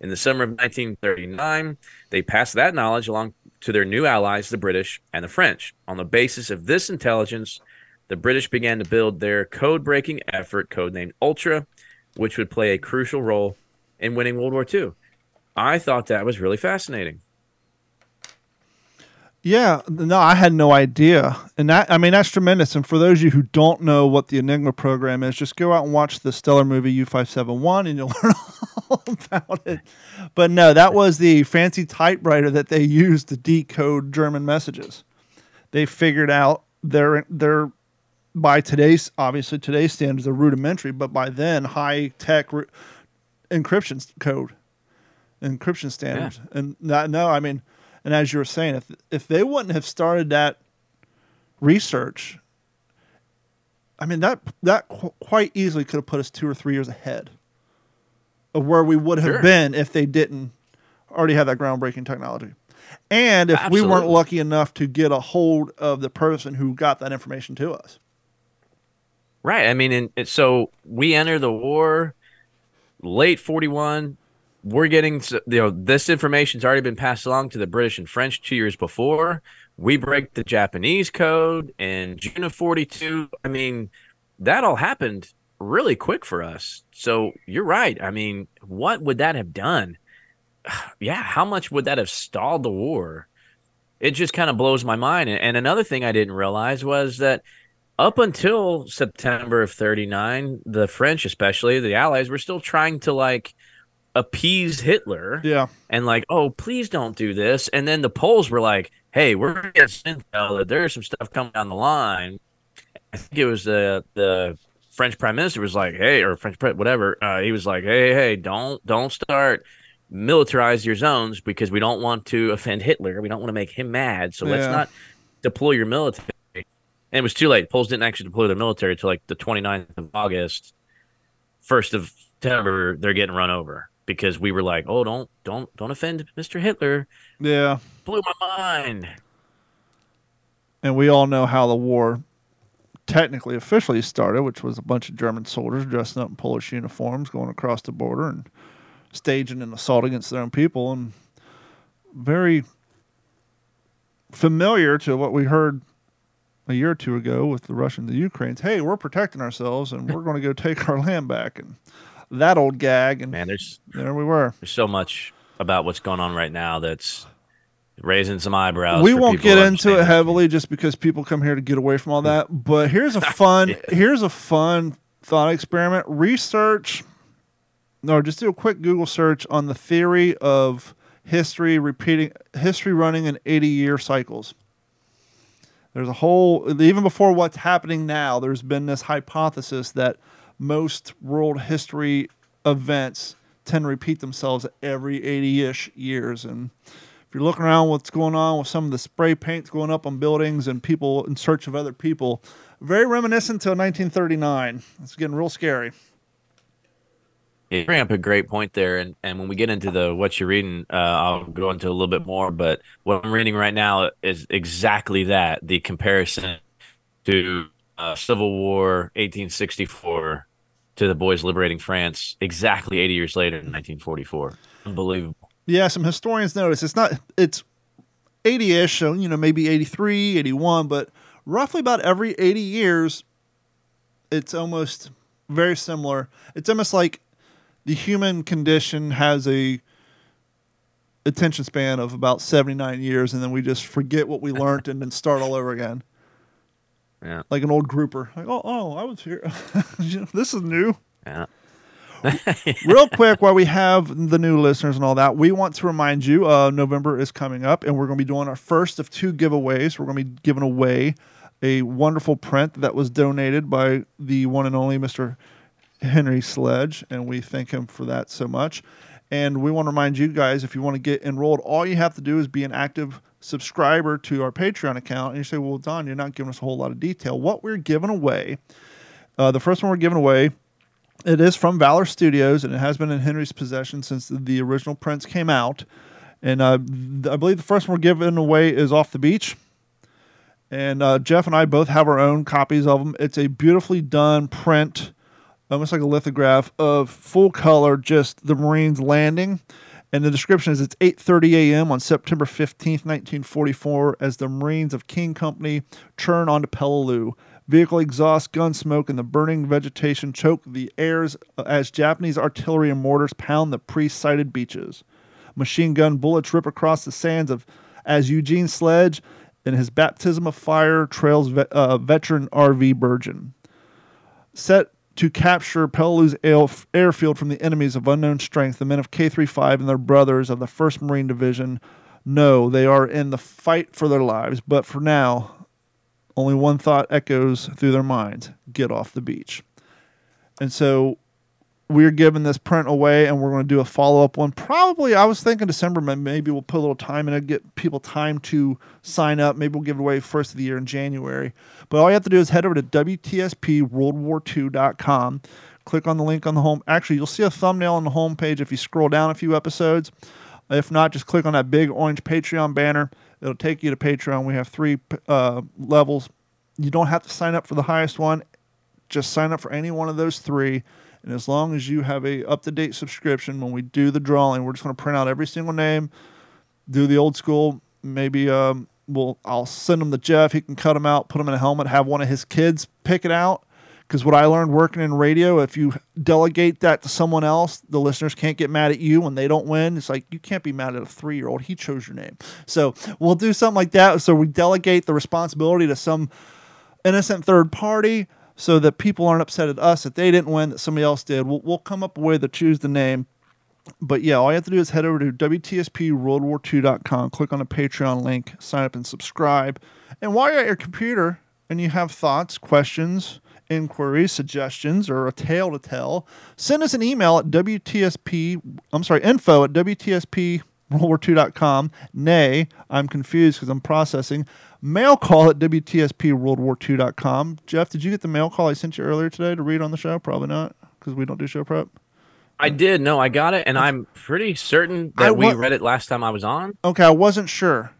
In the summer of 1939, they passed that knowledge along to their new allies, the British and the French. On the basis of this intelligence, the British began to build their code breaking effort, codenamed Ultra, which would play a crucial role in winning World War II. I thought that was really fascinating. Yeah, no, I had no idea, and that I mean that's tremendous. And for those of you who don't know what the Enigma program is, just go out and watch the stellar movie U five seven one, and you'll learn all about it. But no, that was the fancy typewriter that they used to decode German messages. They figured out their their by today's obviously today's standards are rudimentary, but by then high tech re- encryption code, encryption standards, yeah. and that, no, I mean and as you were saying, if if they wouldn't have started that research, I mean that that qu- quite easily could have put us two or three years ahead of where we would have sure. been if they didn't already have that groundbreaking technology. And if Absolutely. we weren't lucky enough to get a hold of the person who got that information to us. Right. I mean, and so we enter the war late 41, we're getting you know this information's already been passed along to the British and French two years before. We break the Japanese code in June of 42. I mean, that all happened really quick for us. So you're right. I mean, what would that have done? Yeah, how much would that have stalled the war? It just kind of blows my mind. And another thing I didn't realize was that up until September of 39, the French, especially the Allies, were still trying to like appease Hitler. Yeah. And like, oh, please don't do this. And then the Poles were like, hey, we're gonna get intel that there's some stuff coming down the line. I think it was the the French Prime Minister was like, hey, or French whatever. Uh, he was like, hey, hey, don't don't start militarize your zones because we don't want to offend Hitler. We don't want to make him mad. So yeah. let's not deploy your military. And it was too late. Poles didn't actually deploy their military until like the 29th of August. First of September, they're getting run over because we were like, "Oh, don't don't don't offend Mr. Hitler." Yeah, blew my mind. And we all know how the war technically officially started, which was a bunch of German soldiers dressing up in Polish uniforms going across the border and staging an assault against their own people, and very familiar to what we heard a year or two ago with the Russians and the Ukrainians. Hey, we're protecting ourselves and we're going to go take our land back. And that old gag, and man, there's there we were. There's so much about what's going on right now that's raising some eyebrows. We won't get into it heavily just because people come here to get away from all that. But here's a fun yeah. here's a fun thought experiment. Research or just do a quick Google search on the theory of history repeating history running in 80 year cycles. There's a whole even before what's happening now, there's been this hypothesis that most world history events tend to repeat themselves every 80-ish years. And if you're looking around what's going on with some of the spray paints going up on buildings and people in search of other people very reminiscent to 1939 it's getting real scary you bring up a great point there, and, and when we get into the what you're reading, uh, I'll go into a little bit more. But what I'm reading right now is exactly that: the comparison to uh, Civil War 1864 to the boys liberating France exactly 80 years later in 1944. Unbelievable. Yeah, some historians notice it's not it's 80ish, so you know maybe 83, 81, but roughly about every 80 years it's almost very similar. It's almost like the human condition has a attention span of about 79 years and then we just forget what we learned and then start all over again. Yeah. Like an old grouper. Like, oh, oh, I was here. this is new. Yeah. Real quick, while we have the new listeners and all that, we want to remind you uh, November is coming up, and we're going to be doing our first of two giveaways. We're going to be giving away a wonderful print that was donated by the one and only Mr. Henry Sledge, and we thank him for that so much. And we want to remind you guys if you want to get enrolled, all you have to do is be an active subscriber to our Patreon account. And you say, Well, Don, you're not giving us a whole lot of detail. What we're giving away, uh, the first one we're giving away it is from Valor Studios, and it has been in Henry's possession since the, original prints came out. And uh, I believe the first one we're giving away is Off the Beach. And uh, Jeff and I both have our own copies of them. It's a beautifully done print, almost like a lithograph of full color, just the Marines landing. And the description is it's 8:30 a.m. on September 15th, 1944, as the Marines of King Company turn onto Peleliu. Vehicle exhaust, gun smoke, and the burning vegetation choke the airs as Japanese artillery and mortars pound the pre-sighted beaches. Machine gun bullets rip across the sands of as Eugene Sledge in his baptism of fire trails ve- uh, veteran RV Burgin. Set to capture Peleliu's airfield from the enemies of unknown strength, the men of K35 and their brothers of the 1st Marine Division know they are in the fight for their lives, but for now, only one thought echoes through their minds get off the beach. And so we're giving this print away and we're going to do a follow up one. Probably, I was thinking December, maybe we'll put a little time in it, get people time to sign up. Maybe we'll give it away first of the year in January. But all you have to do is head over to WTSPWorldWar2.com. Click on the link on the home. Actually, you'll see a thumbnail on the home page if you scroll down a few episodes. If not, just click on that big orange Patreon banner. It'll take you to Patreon. We have three uh, levels. You don't have to sign up for the highest one. Just sign up for any one of those three. And as long as you have a up to date subscription, when we do the drawing, we're just going to print out every single name, do the old school. Maybe um, we'll I'll send them to Jeff. He can cut them out, put them in a helmet, have one of his kids pick it out. Because what I learned working in radio, if you delegate that to someone else, the listeners can't get mad at you when they don't win. It's like you can't be mad at a three year old. He chose your name. So we'll do something like that. So we delegate the responsibility to some innocent third party so that people aren't upset at us that they didn't win, that somebody else did. We'll, we'll come up with a way to choose the name. But yeah, all you have to do is head over to WTSPWorldWar2.com, click on the Patreon link, sign up and subscribe. And while you're at your computer and you have thoughts, questions, inquiries, suggestions, or a tale to tell, send us an email at WTSP, I'm sorry, info at WTSP worldwar2.com. Nay, I'm confused because I'm processing. Mail call at WTSPWorldWar2.com. Jeff, did you get the mail call I sent you earlier today to read on the show? Probably not because we don't do show prep. I did. No, I got it, and I'm pretty certain that I we read it last time I was on. Okay, I wasn't sure.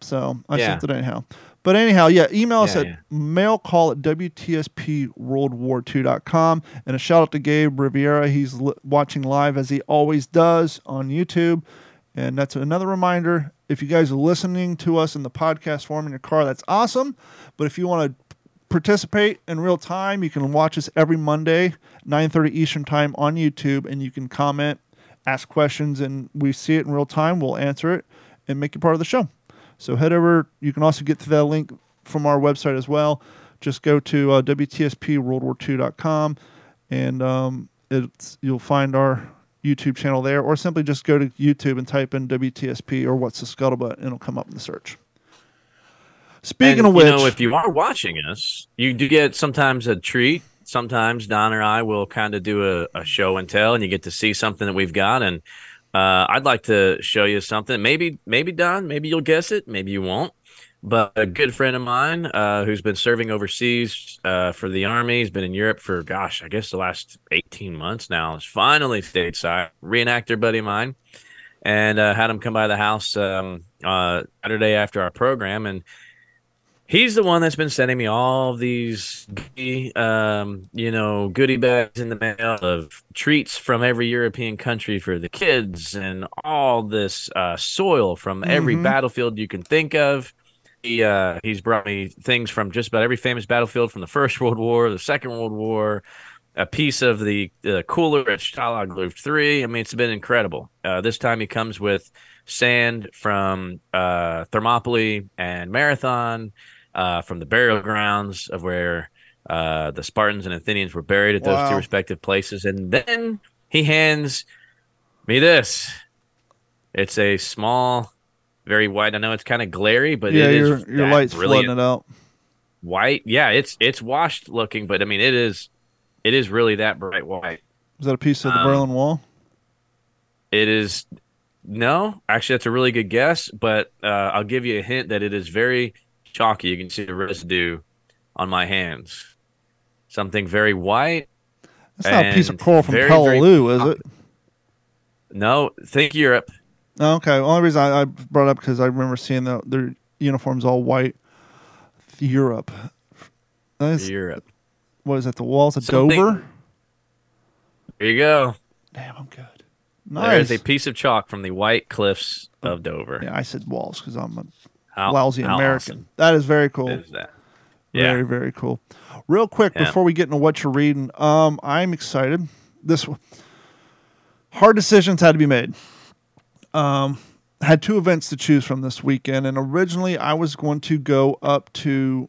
So I Yeah. sent it anyhow. But anyhow, yeah, email us Yeah, at yeah. mail call at WTSPWorldWar2.com. And a shout out to Gabe Riviera. He's li- watching live as he always does on YouTube. And that's another reminder if you guys are listening to us in the podcast form in your car, that's awesome. But if you want to participate in real time, you can watch us every Monday, 9:30 Eastern Time on YouTube, and you can comment, ask questions, and we see it in real time. We'll answer it and make you part of the show. So head over. You can also get to that link from our website as well. Just go to uh, WTSPWorldWar2.com, and um, it's you'll find our YouTube channel there, or simply just go to YouTube and type in WTSP or what's the scuttlebutt, and it'll come up in the search. Speaking And, of which, you know, if you are watching us, you do get sometimes a treat. Sometimes Don or I will kind of do a, a show and tell, and you get to see something that we've got. And uh, I'd like to show you something. Maybe, maybe Don, maybe you'll guess it, maybe you won't. But a good friend of mine uh, who's been serving overseas uh, for the army, he's been in Europe for gosh, I guess the last eighteen months now. Is finally stateside. Reenactor buddy of mine, and uh, had him come by the house um, uh, Saturday after our program, and he's the one that's been sending me all these um, you know goodie bags in the mail of treats from every european country for the kids and all this uh, soil from every Mhm. battlefield you can think of he, uh, he's brought me things from just about every famous battlefield from the first world war the second world war a piece of the, the cooler at Stalag 3. I mean, it's been incredible. Uh, this time he comes with sand from uh, Thermopylae and Marathon, uh, from the burial grounds of where uh, the Spartans and Athenians were buried at those Wow. two respective places. And then he hands me this. It's a small, very white. I know it's kind of glary, but yeah, it your is your light's brilliant flooding it out. white. Yeah, it's it's washed looking, but I mean it is it is really that bright white. Is that a piece of the Um, Berlin Wall? It is no, actually that's a really good guess, but uh, I'll give you a hint that it is very chalky. You can see the residue on my hands. Something very white. That's not a piece of coral from very, very Peleliu, is it? No, think Europe. Okay. The only reason I, I brought up because I remember seeing the, their uniforms all white. Europe. That is, Europe. what is that? The walls of Something- Dover? There you go. Damn, I'm good. There Nice. is a piece of chalk from the white cliffs of Dover. yeah, I said walls because I'm a How, lousy how American. That is very cool. is that? Yeah. Very, very cool. Real quick Yeah. before we get into what you're reading, um, I'm excited. This one. hard decisions had to be made. Um, had two events to choose from this weekend, and originally I was going to go up to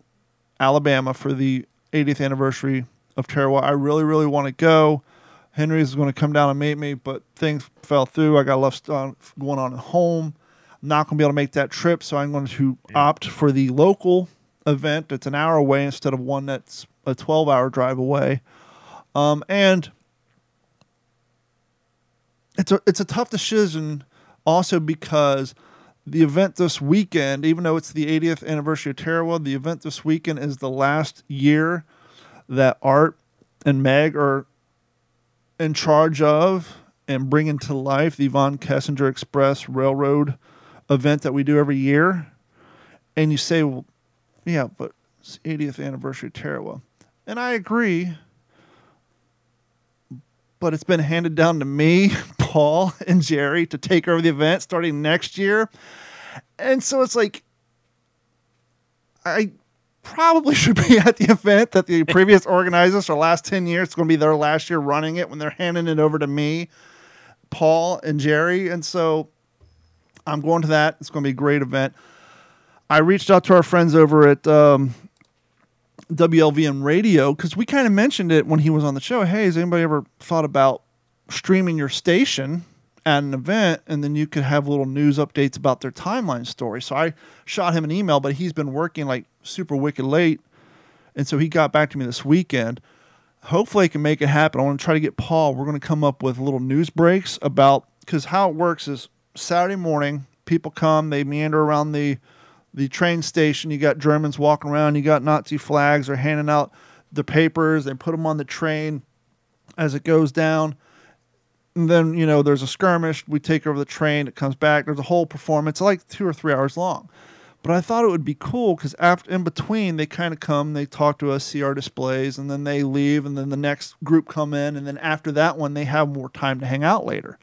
Alabama for the 80th anniversary of Tarawa. I really, really want to go. Henry is going to come down and meet me, but things fell through. I got stuff going on at home. I'm not going to be able to make that trip, so I'm going to opt for the local event that's an hour away instead of one that's a 12 hour drive away. Um, and it's a it's a tough decision also because the event this weekend, even though it's the 80th anniversary of Tarawa, the event this weekend is the last year that Art and Meg are in charge of and bringing to life the Von Kessinger Express Railroad event that we do every year. And you say, well, yeah, but it's 80th anniversary of Tarawa. And I agree. But it's been handed down to me, Paul, and Jerry to take over the event starting next year. And so it's like, I probably should be at the event that the previous organizers for the last 10 years, it's going to be their last year running it when they're handing it over to me, Paul, and Jerry. And so I'm going to that. It's going to be a great event. I reached out to our friends over at um, WLVN Radio because we kind of mentioned it when he was on the show. Hey, has anybody ever thought about streaming your station at an event and then you could have little news updates about their timeline story? So I shot him an email, but he's been working like super wicked late. And so he got back to me this weekend. Hopefully, I can make it happen. I want to try to get Paul. We're going to come up with little news breaks about because how it works is Saturday morning, people come, they meander around the the train station. You got Germans walking around. You got Nazi flags. They're handing out the papers. They put them on the train as it goes down. And then you know there's a skirmish. We take over the train. It comes back. There's a whole performance, like two or three hours long. But I thought it would be cool because after in between they kind of come, they talk to us, see our displays, and then they leave, and then the next group come in, and then after that one they have more time to hang out later.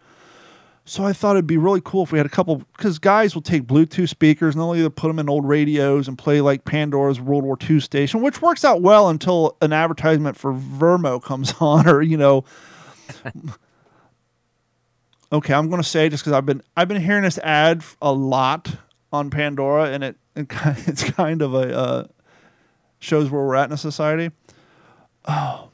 So I thought it'd be really cool if we had a couple, because guys will take Bluetooth speakers and they'll either put them in old radios and play like Pandora's World War II station, which works out well until an advertisement for Vermo comes on, or you know. Okay, I'm going to say just because I've been I've been hearing this ad a lot on Pandora, and it, it it's kind of a uh, shows where we're at in a society. Oh,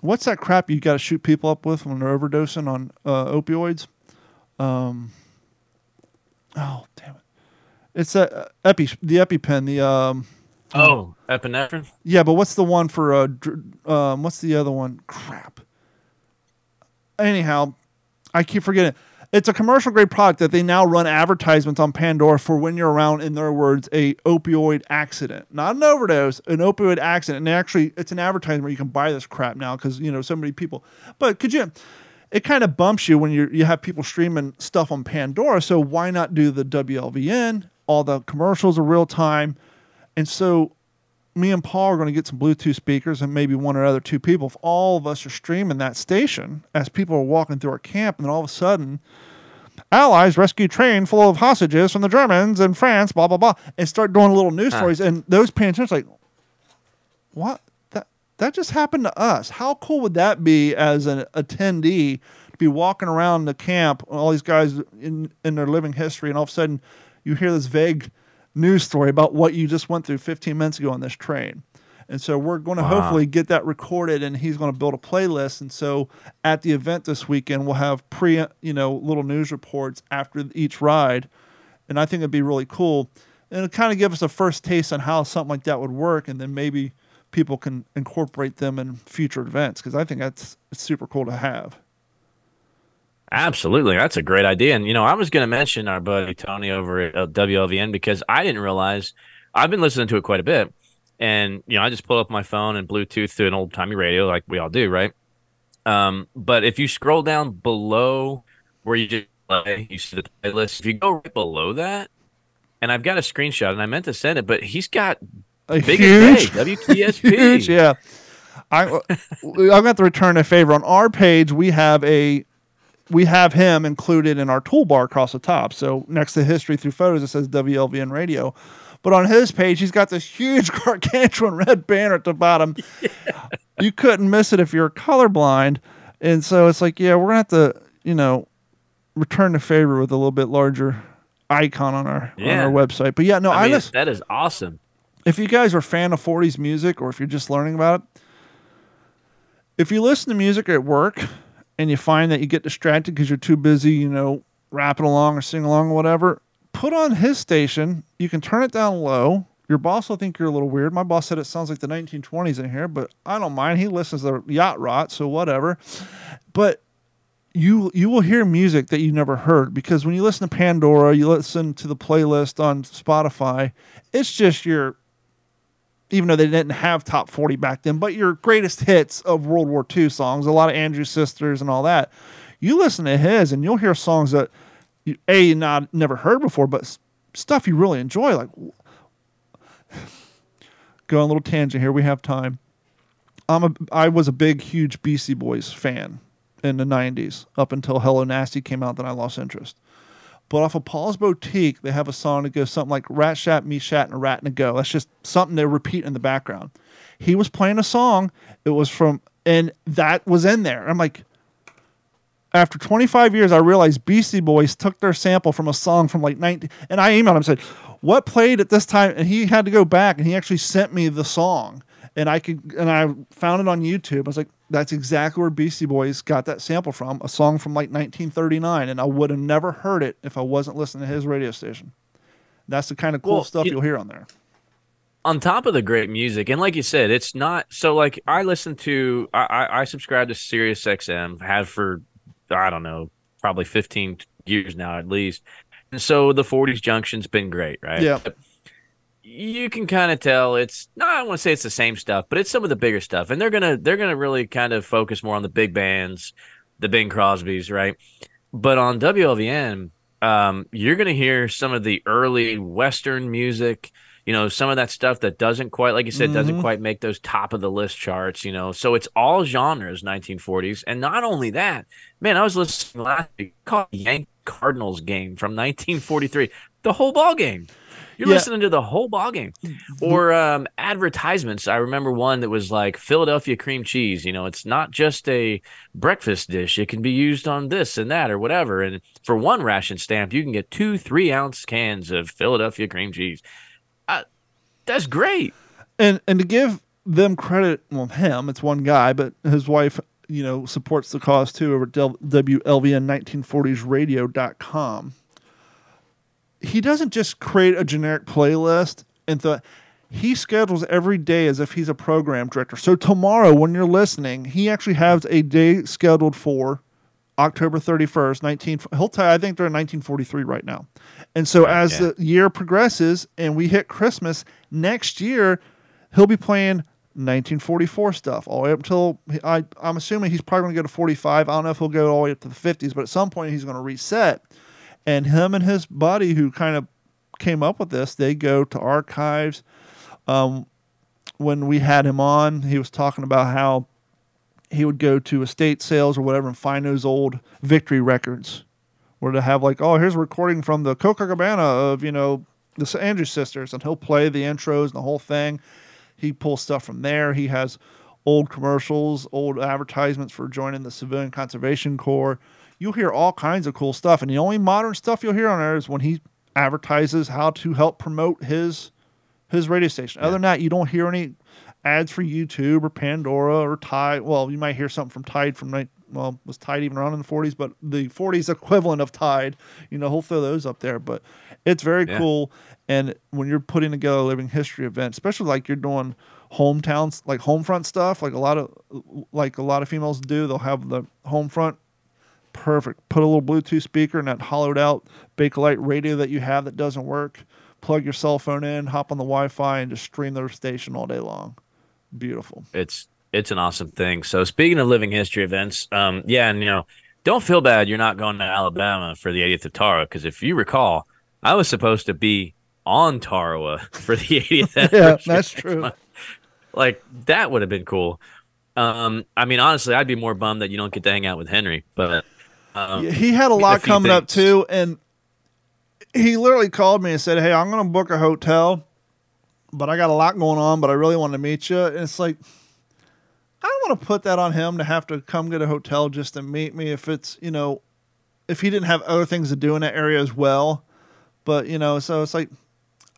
what's that crap you got to shoot people up with when they're overdosing on uh, opioids? Um, oh, damn it! It's a epi the EpiPen. The um, Oh, epinephrine. yeah, but what's the one for uh, dr- um, what's the other one? Crap. Anyhow, I keep forgetting. It's a commercial grade product that they now run advertisements on Pandora for when you're around, in their words, a opioid accident, not an overdose, an opioid accident. And actually, it's an advertisement where you can buy this crap now because you know so many people. But could you? It kind of bumps you when you you have people streaming stuff on Pandora. So why not do the WLVN? All the commercials are real time, and so me and Paul are going to get some Bluetooth speakers and maybe one or other two people. If all of us are streaming that station as people are walking through our camp, and then all of a sudden, Allies rescue train full of hostages from the Germans in France, blah blah blah, and start doing little news Huh. stories, and those paying attention like, what? That that just happened to us. How cool would that be as an attendee to be walking around the camp, all these guys in in their living history, and all of a sudden you hear this vague news story about what you just went through 15 minutes ago on this train. And so we're going to Wow. hopefully get that recorded, and he's going to build a playlist. And so at the event this weekend, we'll have pre, you know, little news reports after each ride, and I think it'd be really cool. And it'll kind of give us a first taste on how something like that would work, and then maybe people can incorporate them in future events because I think that's it's super cool to have. Absolutely, that's a great idea. And you know, I was going to mention our buddy Tony over at uh, WLVN because I didn't realize I've been listening to it quite a bit, and you know, I just pull up my phone and Bluetooth through an old timey radio like we all do, right? Um, but if you scroll down below where you just play, you see the playlist. If you go right below that, and I've got a screenshot, and I meant to send it, but he's got A big huge, day, WTSP. huge, yeah. I, I'm going to return a favor. On our page, we have a we have him included in our toolbar across the top. So next to history through photos, it says WLVN radio. But on his page, he's got this huge gargantuan red banner at the bottom. You couldn't miss it if you're colorblind. And so it's like, yeah, we're gonna have to, you know, return the favor with a little bit larger icon on our on our website. But yeah, no, I, I mean, listen that is awesome. if you guys are a fan of 40s music or if you're just learning about it, if you listen to music at work and you find that you get distracted because you're too busy, you know, rapping along or singing along or whatever, put on his station. You can turn it down low. Your boss will think you're a little weird. My boss said it sounds like the 1920s in here, but I don't mind. He listens to yacht rock, so whatever. But you you will hear music that you never heard because when you listen to Pandora, you listen to the playlist on Spotify, it's just your even though they didn't have top 40 back then, but your greatest hits of World War II songs, a lot of Andrews Sisters and all that. You listen to his and you'll hear songs that you a not never heard before, but stuff you really enjoy. Like, go on a little tangent here. We have time. I'm a I was a big, huge Beastie Boys fan in the '90s up until Hello Nasty came out. Then I lost interest. But off of Paul's Boutique, they have a song that goes something like Rat Shat, Me Shat, and Rat and a Go. That's just something they repeat in the background. He was playing a song. It was from, and that was in there. I'm like, after 25 years, I realized Beastie Boys took their sample from a song from like 19. And I emailed him and said, "What played at this time?" And he had to go back and he actually sent me the song, and I could and I found it on YouTube. I was like, "That's exactly where Beastie Boys got that sample from, a song from like 1939." And I would have never heard it if I wasn't listening to his radio station. That's the kind of cool Well, stuff you- you'll hear on there. on top of the great music, and like you said, it's not so like I listen to I I, I subscribe to Sirius XM, have for I don't know, probably 15 years now at least. And so the 40s junction's been great, right? Yeah. You can kind of tell it's no, I want to say it's the same stuff, but it's some of the bigger stuff. And they're gonna they're gonna really kind of focus more on the big bands, the Bing Crosbys, right? But on WLVN, um, you're gonna hear some of the early Western music, you know, some of that stuff that doesn't quite, like you said, doesn't Mhm. quite make those top of the list charts, you know. So it's all genres, 1940s, and not only that, man, I was listening last week, called Yank Cardinals game from 1943, the whole ball game. You're Yeah. listening to the whole ball game, or um, advertisements. I remember one that was like Philadelphia cream cheese. You know, it's not just a breakfast dish; it can be used on this and that or whatever. And for one ration stamp, you can get two three ounce cans of Philadelphia cream cheese. Uh, that's great. and and to give them credit, well, him, it's one guy, but his wife, you know, supports the cause too over at Del- WLVN1940sradio.com. He doesn't just create a generic playlist and th- he schedules every day as if he's a program director. So tomorrow, when you're listening, he actually has a day scheduled for October 31st, 19. He'll tell I think they're in 1943 right now. And so Right, as yeah. the year progresses and we hit Christmas next year, he'll be playing 1944 stuff all the way up until I, I'm assuming he's probably going to go to 45. I don't know if he'll go all the way up to the 50s, but at some point he's going to reset. And him and his buddy who kind of came up with this, they go to archives. Um, when we had him on, he was talking about how he would go to estate sales or whatever and find those old victory records where to have like, oh, here's a recording from the Copacabana of, you know, the Andrews sisters, and he'll play the intros and the whole thing. He pulls stuff from there. He has old commercials, old advertisements for joining the Civilian Conservation Corps. You'll hear all kinds of cool stuff, and the only modern stuff you'll hear on there is when he advertises how to help promote his his radio station. Other than that, you don't hear any ads for YouTube or Pandora or Tide. Well, you might hear something from Tide from night. Well, was Tide even around in the 40s? But the 40s equivalent of Tide, you know, he'll throw those up there. But it's very Yeah. cool. And when you're putting together a living history event, especially like you're doing hometowns, like home front stuff, like a lot of like a lot of females do, they'll have the home front perfect. Put a little Bluetooth speaker in that hollowed out Bakelite radio that you have that doesn't work. Plug your cell phone in, hop on the Wi-Fi, and just stream their station all day long. Beautiful. it's it's an awesome thing. So speaking of living history events, um, yeah, and you know, don't feel bad you're not going to Alabama for the 80th of Tara because if you recall, I was supposed to be on Tarawa for the 80th. Yeah, that's true. Like that would have been cool. Um, I mean, honestly, I'd be more bummed that you don't get to hang out with Henry, but um, he had a lot coming up too, and he literally called me and said, "Hey, I'm going to book a hotel, but I got a lot going on, but I really want to meet you." And it's like, I don't want to put that on him to have to come get a hotel just to meet me if it's you know, if he didn't have other things to do in that area as well. But you know, so it's like,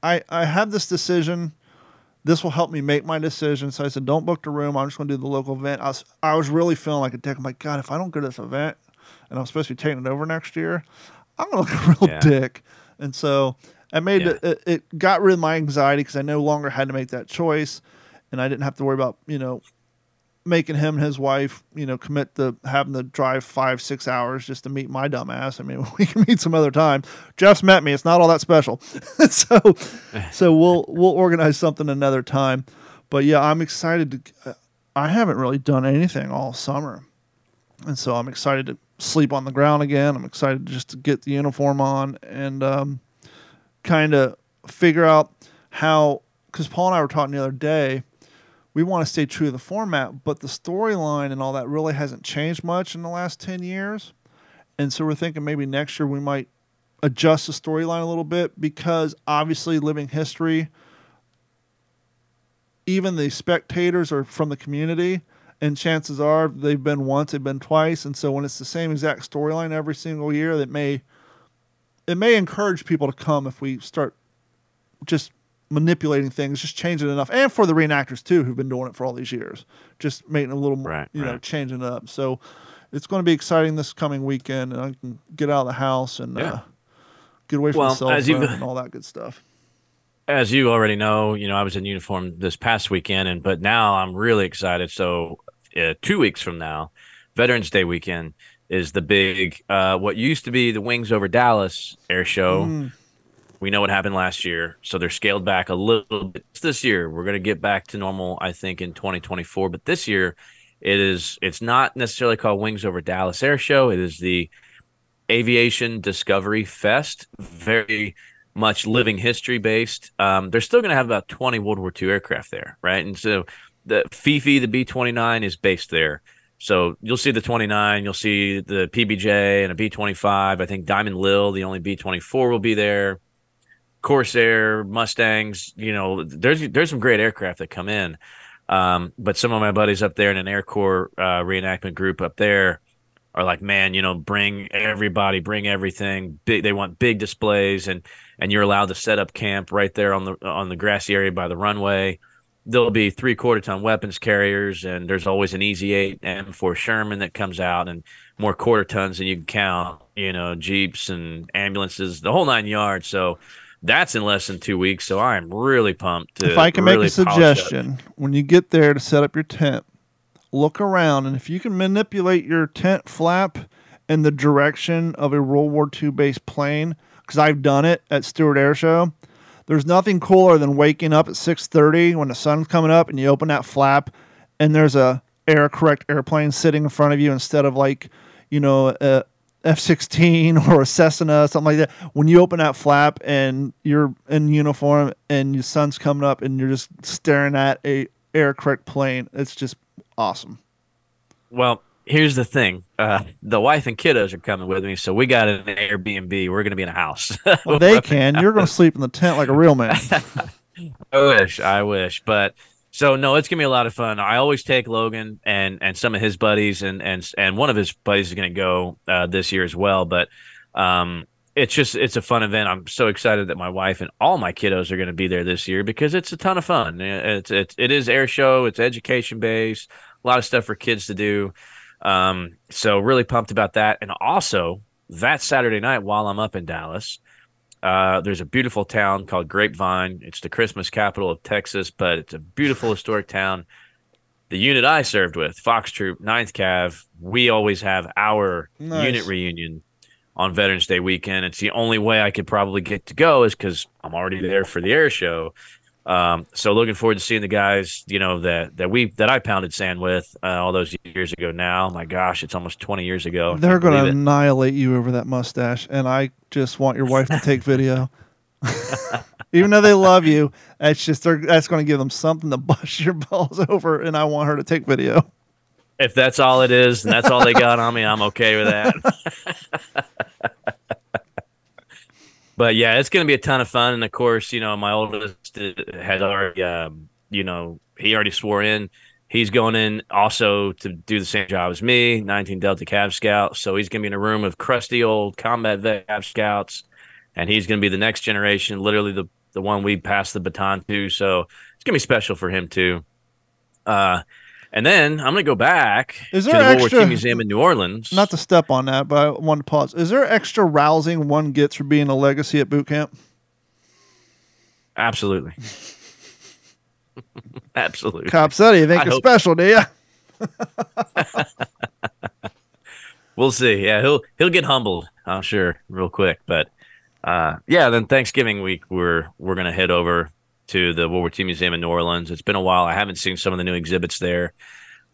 I I have this decision. This will help me make my decision. So I said, don't book the room. I'm just going to do the local event. I was I was really feeling like a dick. I'm like, God, if I don't go to this event, and I'm supposed to be taking it over next year, I'm gonna look a real Yeah. dick. And so I made Yeah. it, it. Got rid of my anxiety because I no longer had to make that choice, and I didn't have to worry about you know making him and his wife you know commit to having to drive five six hours just to meet my dumb ass. I mean, we can meet some other time. Jeff's met me. It's not all that special. so so we'll we'll organize something another time. But yeah, I'm excited to. I haven't really done anything all summer, and so I'm excited to sleep on the ground again. I'm excited just to get the uniform on and um, kind of figure out how. Because Paul and I were talking the other day, we want to stay true to the format, but the storyline and all that really hasn't changed much in the last ten years, and so we're thinking maybe next year we might adjust the storyline a little bit because obviously living history even the spectators are from the community and chances are they've been once they've been twice and so when it's the same exact storyline every single year that may it may encourage people to come if we start just manipulating things just changing enough and for the reenactors too who've been doing it for all these years just making a little more Right, you know changing it up so it's going to be exciting this coming weekend and i can get out of the house and Yeah. uh, get away from Well, the cell phone and all that good stuff as you already know, you know, I was in uniform this past weekend, and but now I'm really excited. So, uh, two weeks from now, Veterans Day weekend is the big, uh, what used to be the Wings over Dallas air show. Mm. We know what happened last year, so they're scaled back a little bit this year. We're going to get back to normal, I think, in 2024. But this year, it is. It's not necessarily called Wings over Dallas Air Show. It is the Aviation Discovery Fest. Very much living history based. Um, they're still going to have about 20 World War II aircraft there, right? And so the Fifi, the B 29, is based there. So you'll see the 29, you'll see the PBJ and a B 25. I think Diamond Lil, the only B 24, will be there. Corsair, Mustangs, you know, there's there's some great aircraft that come in. Um, but some of my buddies up there in an Air Corps uh, reenactment group up there are like, man, you know, bring everybody, bring everything. Big, they want big displays, and and you're allowed to set up camp right there on the on the grassy area by the runway. There'll be three quarter ton weapons carriers, and there's always an Easy Eight M4 Sherman that comes out, and more quarter tons than you can count. You know, jeeps and ambulances, the whole nine yards. So that's in less than two weeks. So I'm really pumped. To if I can really make a suggestion, when you get there to set up your tent, look around, and if you can manipulate your tent flap in the direction of a World War II based plane, because I've done it at Stewart Air Show. There's nothing cooler than waking up at 6:30 when the sun's coming up, and you open that flap, and there's a air correct airplane sitting in front of you instead of like, you know, a F-16 or a Cessna, something like that. When you open that flap and you're in uniform and your sun's coming up and you're just staring at a air correct plane, it's just awesome. Well, here's the thing. Uh, the wife and kiddos are coming with me, so we got an Airbnb. We're going to be in a house. Well, they can. You're going to sleep in the tent like a real man. I wish, I wish, but So no, it's gonna be a lot of fun. I always take Logan and and some of his buddies, and and and one of his buddies is gonna go uh, this year as well. But um, it's just it's a fun event. I'm so excited that my wife and all my kiddos are going to be there this year because it's a ton of fun. It's it's it is air show. It's education based. A lot of stuff for kids to do. Um, so really pumped about that. And also that Saturday night while I'm up in Dallas, uh, there's a beautiful town called Grapevine. It's the Christmas capital of Texas, but it's a beautiful historic town. The unit I served with, Fox Troop, 9th Cav, we always have our nice. unit reunion on Veterans Day weekend. It's the only way I could probably get to go is because I'm already there for the air show. Um, so looking forward to seeing the guys, you know, that that we that I pounded sand with uh, all those years ago. Now, my gosh, it's almost 20 years ago. They're going to annihilate you over that mustache, and I just want your wife to take video. Even though they love you, that's just that's going to give them something to bust your balls over, and I want her to take video. If that's all it is, and that's all they got on me, I'm okay with that. but yeah, it's going to be a ton of fun. And of course, you know, my oldest has already, um, you know, he already swore in. He's going in also to do the same job as me, 19 Delta Cav Scout. So he's going to be in a room of crusty old combat vet Cav Scouts, and he's going to be the next generation, literally the the one we passed the baton to. So it's going to be special for him too. Uh, and then I'm going to go back Is there to the extra, World War II Museum in New Orleans. Not to step on that, but I want to pause. Is there extra rousing one gets for being a legacy at boot camp? Absolutely. Absolutely. Cop said you think I it's hope. special, do you? we'll see. Yeah, he'll he'll get humbled, I'm sure, real quick. But uh, yeah, then Thanksgiving week we're we're gonna head over to the World War II Museum in New Orleans. It's been a while. I haven't seen some of the new exhibits there.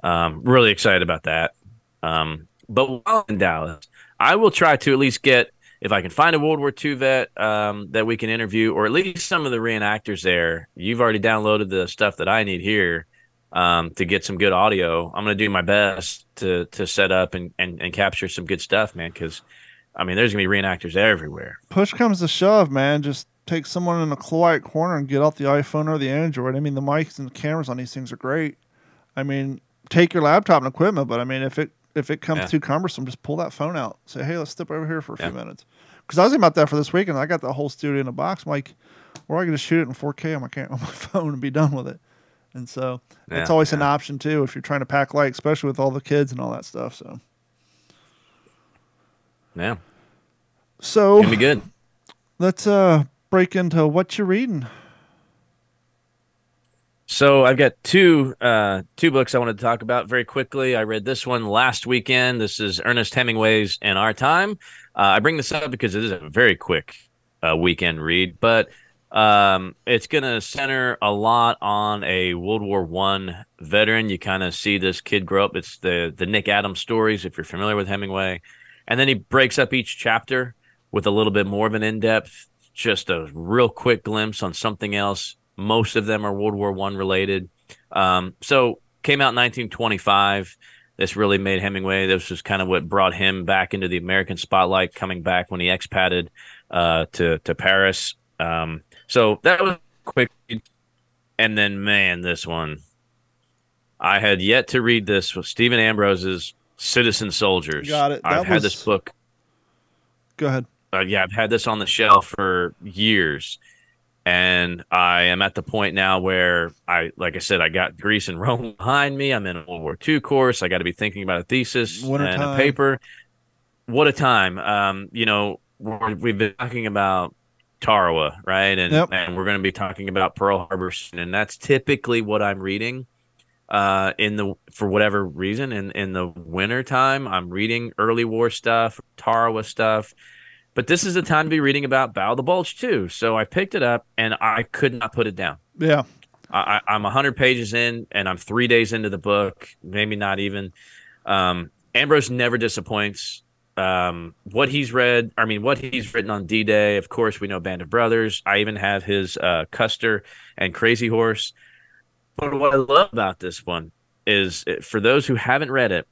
Um, really excited about that. Um, but while in Dallas, I will try to at least get if I can find a World War II vet um, that we can interview, or at least some of the reenactors there. You've already downloaded the stuff that I need here um, to get some good audio. I'm going to do my best to to set up and, and, and capture some good stuff, man. Because I mean, there's going to be reenactors everywhere. Push comes to shove, man. Just take someone in a quiet corner and get out the iPhone or the Android. I mean, the mics and the cameras on these things are great. I mean, take your laptop and equipment, but I mean, if it if it comes yeah. too cumbersome, just pull that phone out. Say, hey, let's step over here for a yeah. few minutes. Because I was thinking about that for this weekend. I got the whole studio in a box. I'm like, or I can just shoot it in 4K on my cam- on my phone and be done with it. And so yeah, that's always an option too if you're trying to pack light, especially with all the kids and all that stuff. So yeah. So be good. Let's uh break into what you're reading. So I've got two uh, two books I wanted to talk about very quickly. I read this one last weekend. This is Ernest Hemingway's In Our Time. Uh, I bring this up because it is a very quick uh, weekend read, but um, it's going to center a lot on a World War One veteran. You kind of see this kid grow up. It's the the Nick Adams stories, if you're familiar with Hemingway, and then he breaks up each chapter with a little bit more of an in depth just a real quick glimpse on something else. Most of them are World War One related. Um, so came out in 1925. This really made Hemingway. This was kind of what brought him back into the American spotlight, coming back when he expatted uh, to to Paris. Um, so that was quick. And then, man, this one, I had yet to read this. Was Stephen Ambrose's Citizen Soldiers. Got it. That I've was... had this book. Go ahead uh, yeah, I've had this on the shelf for years, and I am at the point now where I, like I said, I got Greece and Rome behind me. I'm in a World War II course. I got to be thinking about a thesis what and a, a paper. What a time! Um, you know, we have been talking about Tarawa, right? And yep. and we're going to be talking about Pearl Harbor, and that's typically what I'm reading uh in the for whatever reason in in the winter time i'm reading early war stuff tarawa stuff but this is the time to be reading about of the Bulge too. So I picked it up and I could not put it down. Yeah. I, am 100 pages in and I'm three days into the book, maybe not even. Um, Ambrose never disappoints. Um, what he's read, I mean, what he's written on D Day, of course, we know Band of Brothers. I even have his uh, Custer and Crazy Horse. But what I love about this one is eh, for those who haven't read it,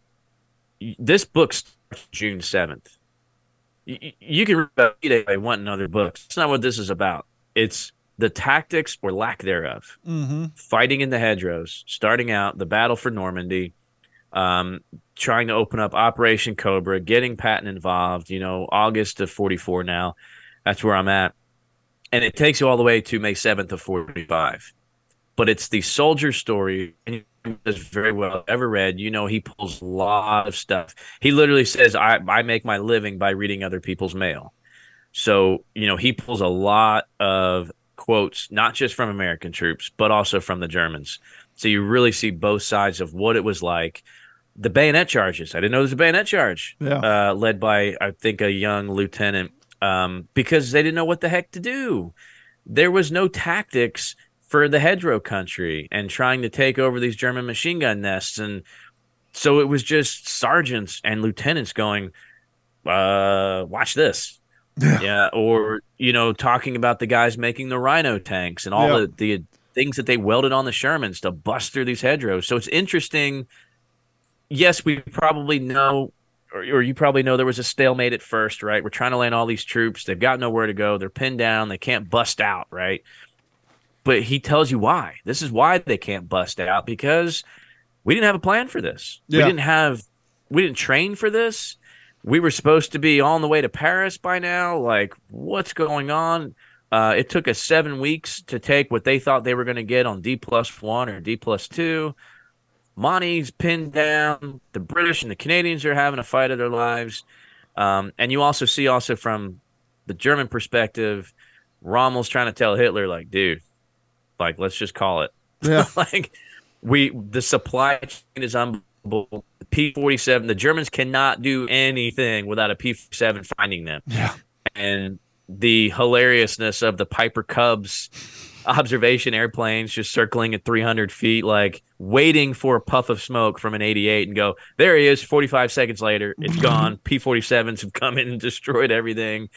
this book starts June 7th you, can read about D-Day by wanting other books. That's not what this is about. It's the tactics or lack thereof, Mm-hmm. fighting in the hedgerows, starting out the battle for Normandy, um, trying to open up Operation Cobra, getting Patton involved. You know, August of '44 now. That's where I'm at, and it takes you all the way to May 7th of '45. But it's the soldier story, and does very well. Ever read? You know, he pulls a lot of stuff. He literally says, "I I make my living by reading other people's mail." So you know, he pulls a lot of quotes, not just from American troops, but also from the Germans. So you really see both sides of what it was like. The bayonet charges. I didn't know there was a bayonet charge, Yeah. uh, led by I think a young lieutenant, um, because they didn't know what the heck to do. There was no tactics for the hedgerow country and trying to take over these German machine gun nests, and so it was just sergeants and lieutenants going, uh, "Watch this." Yeah. yeah, or you know, talking about the guys making the Rhino tanks and all Yeah. the the things that they welded on the Shermans to bust through these hedgerows. So it's interesting. Yes, we probably know, or, or you probably know, there was a stalemate at first, right? We're trying to land all these troops. They've got nowhere to go. They're pinned down. They can't bust out, right? But he tells you why. This is why they can't bust out because we didn't have a plan for this. We didn't have, we didn't train for this we were supposed to be on the way to Paris by now. Like, what's going on? Uh, it took us seven weeks to take what they thought they were going to get on D plus one or D plus two. Monty's pinned down. The British and the Canadians are having a fight of their lives. Um, and you also see also from the German perspective, Rommel's trying to tell Hitler, like, dude, like, let's just call it. Yeah. like, we the supply chain is unbelievable. The P forty seven, the Germans cannot do anything without a P forty seven finding them. Yeah. And the hilariousness of the Piper Cubs observation airplanes just circling at 300 feet, like waiting for a puff of smoke from an 88 and go, there he is. 45 seconds later, it's gone. P 47s have come in and destroyed everything.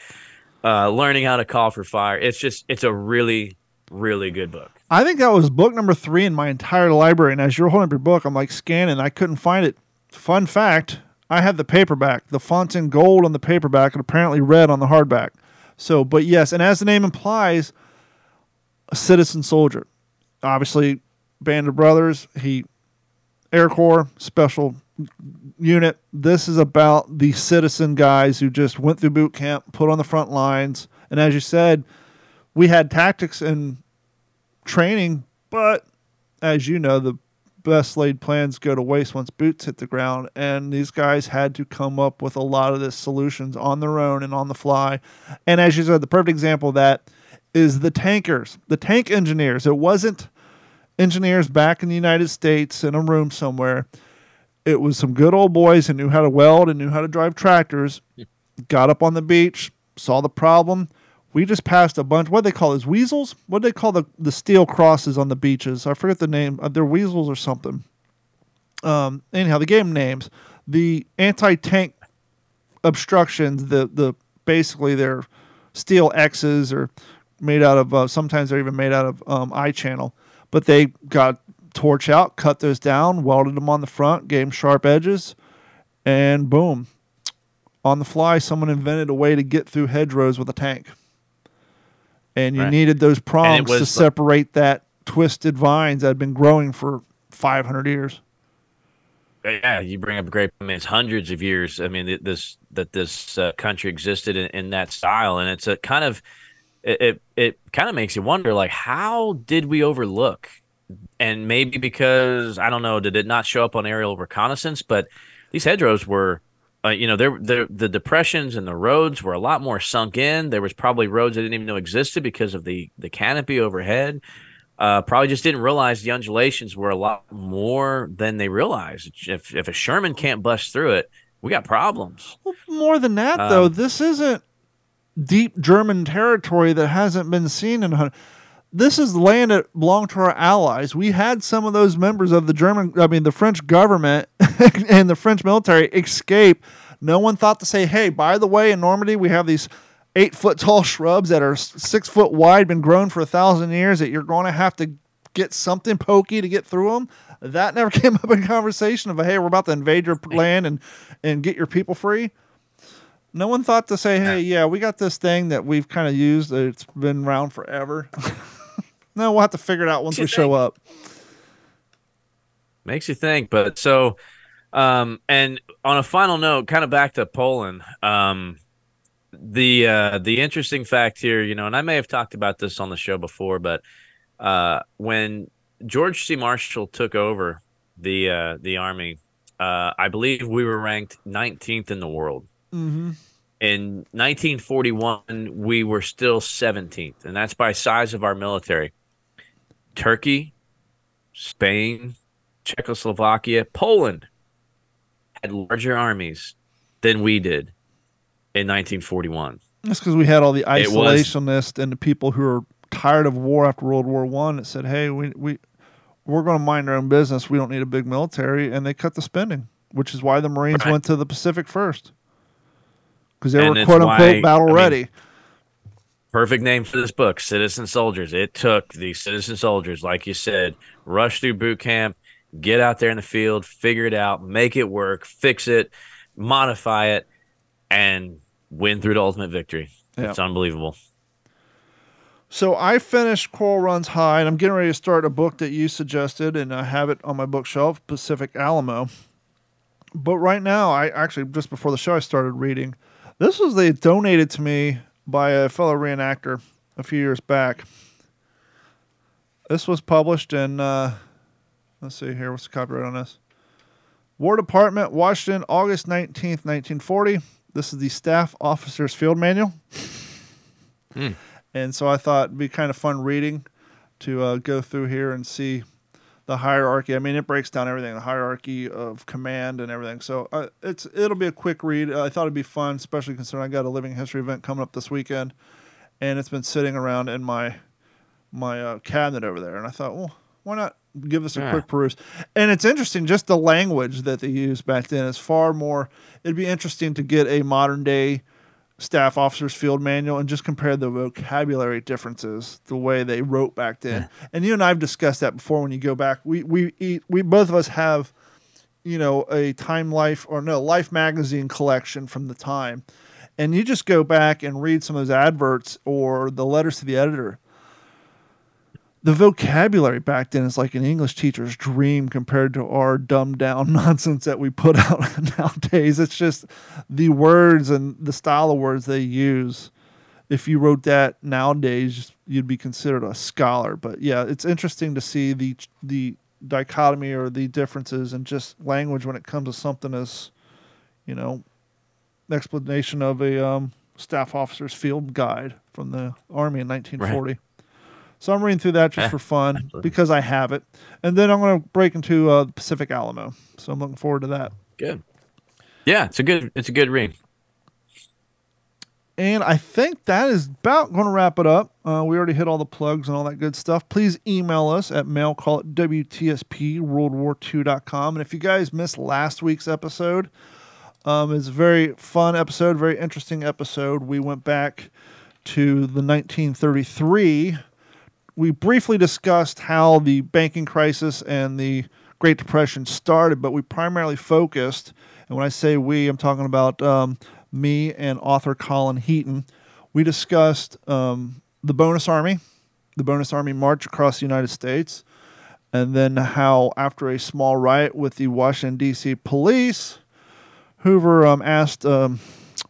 Uh, learning how to call for fire. It's just, it's a really, really good book. I think that was book number three in my entire library. And as you're holding up your book, I'm like scanning. I couldn't find it. Fun fact I had the paperback. The font's in gold on the paperback and apparently red on the hardback. So, but yes, and as the name implies, a citizen soldier. Obviously, Band of Brothers, he, Air Corps, special unit. This is about the citizen guys who just went through boot camp, put on the front lines. And as you said, we had tactics and training, but as you know, the best laid plans go to waste once boots hit the ground. And these guys had to come up with a lot of the solutions on their own and on the fly. And as you said, the perfect example of that is the tankers, the tank engineers. It wasn't engineers back in the United States in a room somewhere. It was some good old boys who knew how to weld and knew how to drive tractors. Got up on the beach, saw the problem. We just passed a bunch. What do they call those weasels? What do they call the the steel crosses on the beaches? I forget the name. Uh, they're weasels or something. Um, anyhow, the game names the anti tank obstructions. The the basically they're steel X's or made out of. Uh, sometimes they're even made out of um, I channel. But they got torch out, cut those down, welded them on the front, gave them sharp edges, and boom, on the fly, someone invented a way to get through hedgerows with a tank. And you Right. needed those prongs to the- separate that twisted vines that had been growing for 500 years. Yeah, you bring up a great. I mean, it's hundreds of years. I mean, this that this uh, country existed in, in that style, and it's a kind of it it, it kind of makes you wonder, like, how did we overlook? And maybe because I don't know, did it not show up on aerial reconnaissance? But these hedgerows were, uh, you know, there the the depressions and the roads were a lot more sunk in. There was probably roads I didn't even know existed because of the the canopy overhead uh, probably just didn't realize the undulations were a lot more than they realized. If if a Sherman can't bust through it, we got problems. Well, more than that, though, Um, this isn't deep German territory that hasn't been seen in. a hun- This is land that belonged to our allies. We had some of those members of the German, I mean, the French government and the French military escape. No one thought to say, "Hey, by the way, in Normandy, we have these." Eight foot tall shrubs that are six foot wide, been grown for a thousand years. That you're going to have to get something pokey to get through them. That never came up in conversation of, hey, we're about to invade your land and and get your people free. No one thought to say, hey, yeah, we got this thing that we've kind of used. It's been around forever. No, we'll have to figure it out once we show up. Makes you think, but so, um, and on a final note, kind of back to Poland. Um, the uh, the interesting fact here, you know, and I may have talked about this on the show before, but uh, when George C. Marshall took over the uh, the army, uh, I believe we were ranked 19th in the world. Mm-hmm. In 1941, we were still 17th, and that's by size of our military. Turkey, Spain, Czechoslovakia, Poland had larger armies than we did in 1941. That's because we had all the isolationists and the people who are tired of war after World War One that said, "Hey, we we we're going to mind our own business. We don't need a big military," and they cut the spending, which is why the Marines Right. went to the Pacific first because they And were quote unquote why- battle I mean, ready. Perfect name for this book, Citizen Soldiers. It took the citizen soldiers, like you said, rush through boot camp, get out there in the field, figure it out, make it work, fix it, modify it, and win through to ultimate victory. Yeah. It's unbelievable. So I finished Coral Runs High, and I'm getting ready to start a book that you suggested, and I have it on my bookshelf, Pacific Alamo. But right now, I actually just before the show, I started reading. This was they donated to me by a fellow reenactor a few years back. This was published in, uh, let's see here, what's the copyright on this? War Department, Washington, August 19th, 1940. This is the Staff Officer's Field Manual. And so I thought it'd be kind of fun reading to uh, go through here and see the hierarchy. I mean, it breaks down everything, the hierarchy of command and everything. So uh, it's it'll be a quick read. I thought it'd be fun, especially considering I got a living history event coming up this weekend, and it's been sitting around in my my uh, cabinet over there. And I thought, well, why not give this a Yeah. quick peruse? And it's interesting, just the language that they used back then is far more. It'd be interesting to get a modern day staff officers field manual and just compare the vocabulary differences the way they wrote back then. And you and i've discussed that before when you go back. We we eat we both of us have you know a time life or no life magazine collection from the time. And you just go back and read some of those adverts or the letters to the editor the vocabulary back then is like an English teacher's dream compared to our dumbed down nonsense that we put out nowadays. It's just the words and the style of words they use. If you wrote that nowadays, you'd be considered a scholar. But yeah, it's interesting to see the the dichotomy or the differences in just language when it comes to something as, you know, explanation of a um, staff officer's field guide from the army in 1940. So I'm reading through that just for fun absolutely. because I have it, and then I'm going to break into uh, Pacific Alamo. So I'm looking forward to that. Good. Yeah, it's a good it's a good read. And I think that is about going to wrap it up. Uh, we already hit all the plugs and all that good stuff. Please email us at mailcall at WTSPWorldWar2.com. And if you guys missed last week's episode, um, it's a very fun episode, very interesting episode. We went back to the 1933. We briefly discussed how the banking crisis and the Great Depression started, but we primarily focused, and when I say we, I'm talking about um, me and author Colin Heaton. We discussed um, the Bonus Army, the Bonus Army march across the United States, and then how, after a small riot with the Washington, D.C. police, Hoover um, asked um,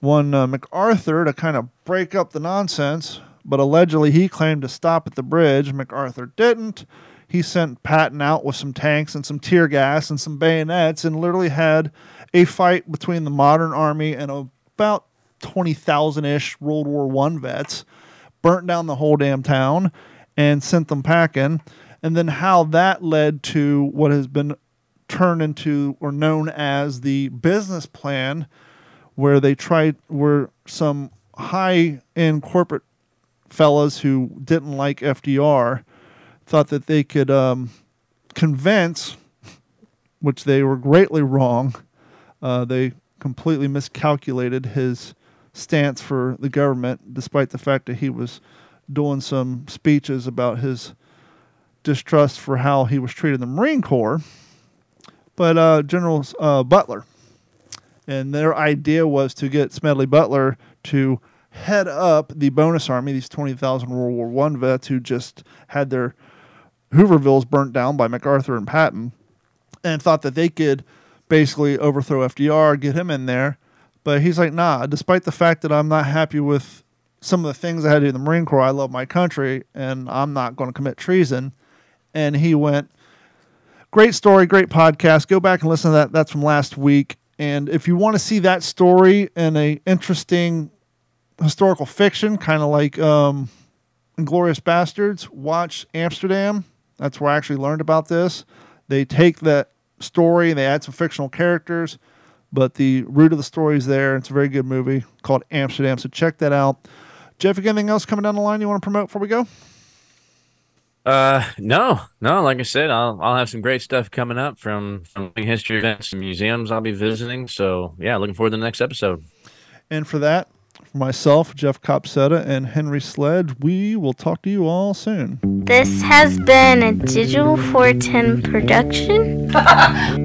one uh, MacArthur to kind of break up the nonsense, but allegedly he claimed to stop at the bridge. MacArthur didn't. He sent Patton out with some tanks and some tear gas and some bayonets and literally had a fight between the modern army and about 20,000 ish World War One vets, burnt down the whole damn town and sent them packing. And then how that led to what has been turned into or known as the business plan, where they tried, where some high end corporate fellas who didn't like FDR thought that they could um, convince, which they were greatly wrong. Uh, they completely miscalculated his stance for the government, despite the fact that he was doing some speeches about his distrust for how he was treated in the Marine Corps. But uh, General uh, Butler, and their idea was to get Smedley Butler to head up the bonus army, these 20,000 World War One vets who just had their Hoovervilles burnt down by MacArthur and Patton, and thought that they could basically overthrow FDR, get him in there. But he's like, nah, despite the fact that I'm not happy with some of the things I had to do in the Marine Corps, I love my country and I'm not going to commit treason. And he went, great story, great podcast. Go back and listen to that. That's from last week. And if you want to see that story in a interesting historical fiction, kind of like um, Inglourious Basterds, watch Amsterdam. That's where I actually learned about this. They take that story, and they add some fictional characters, but the root of the story is there. It's a very good movie called Amsterdam. So check that out. Jeff, you got anything else coming down the line you want to promote before we go? Uh, no, no. Like I said, I'll I'll have some great stuff coming up from from history events and museums I'll be visiting. So yeah, looking forward to the next episode. And for that, for myself, Jeff Copsetta, and Henry Sledge, we will talk to you all soon. This has been a Digital 410 production.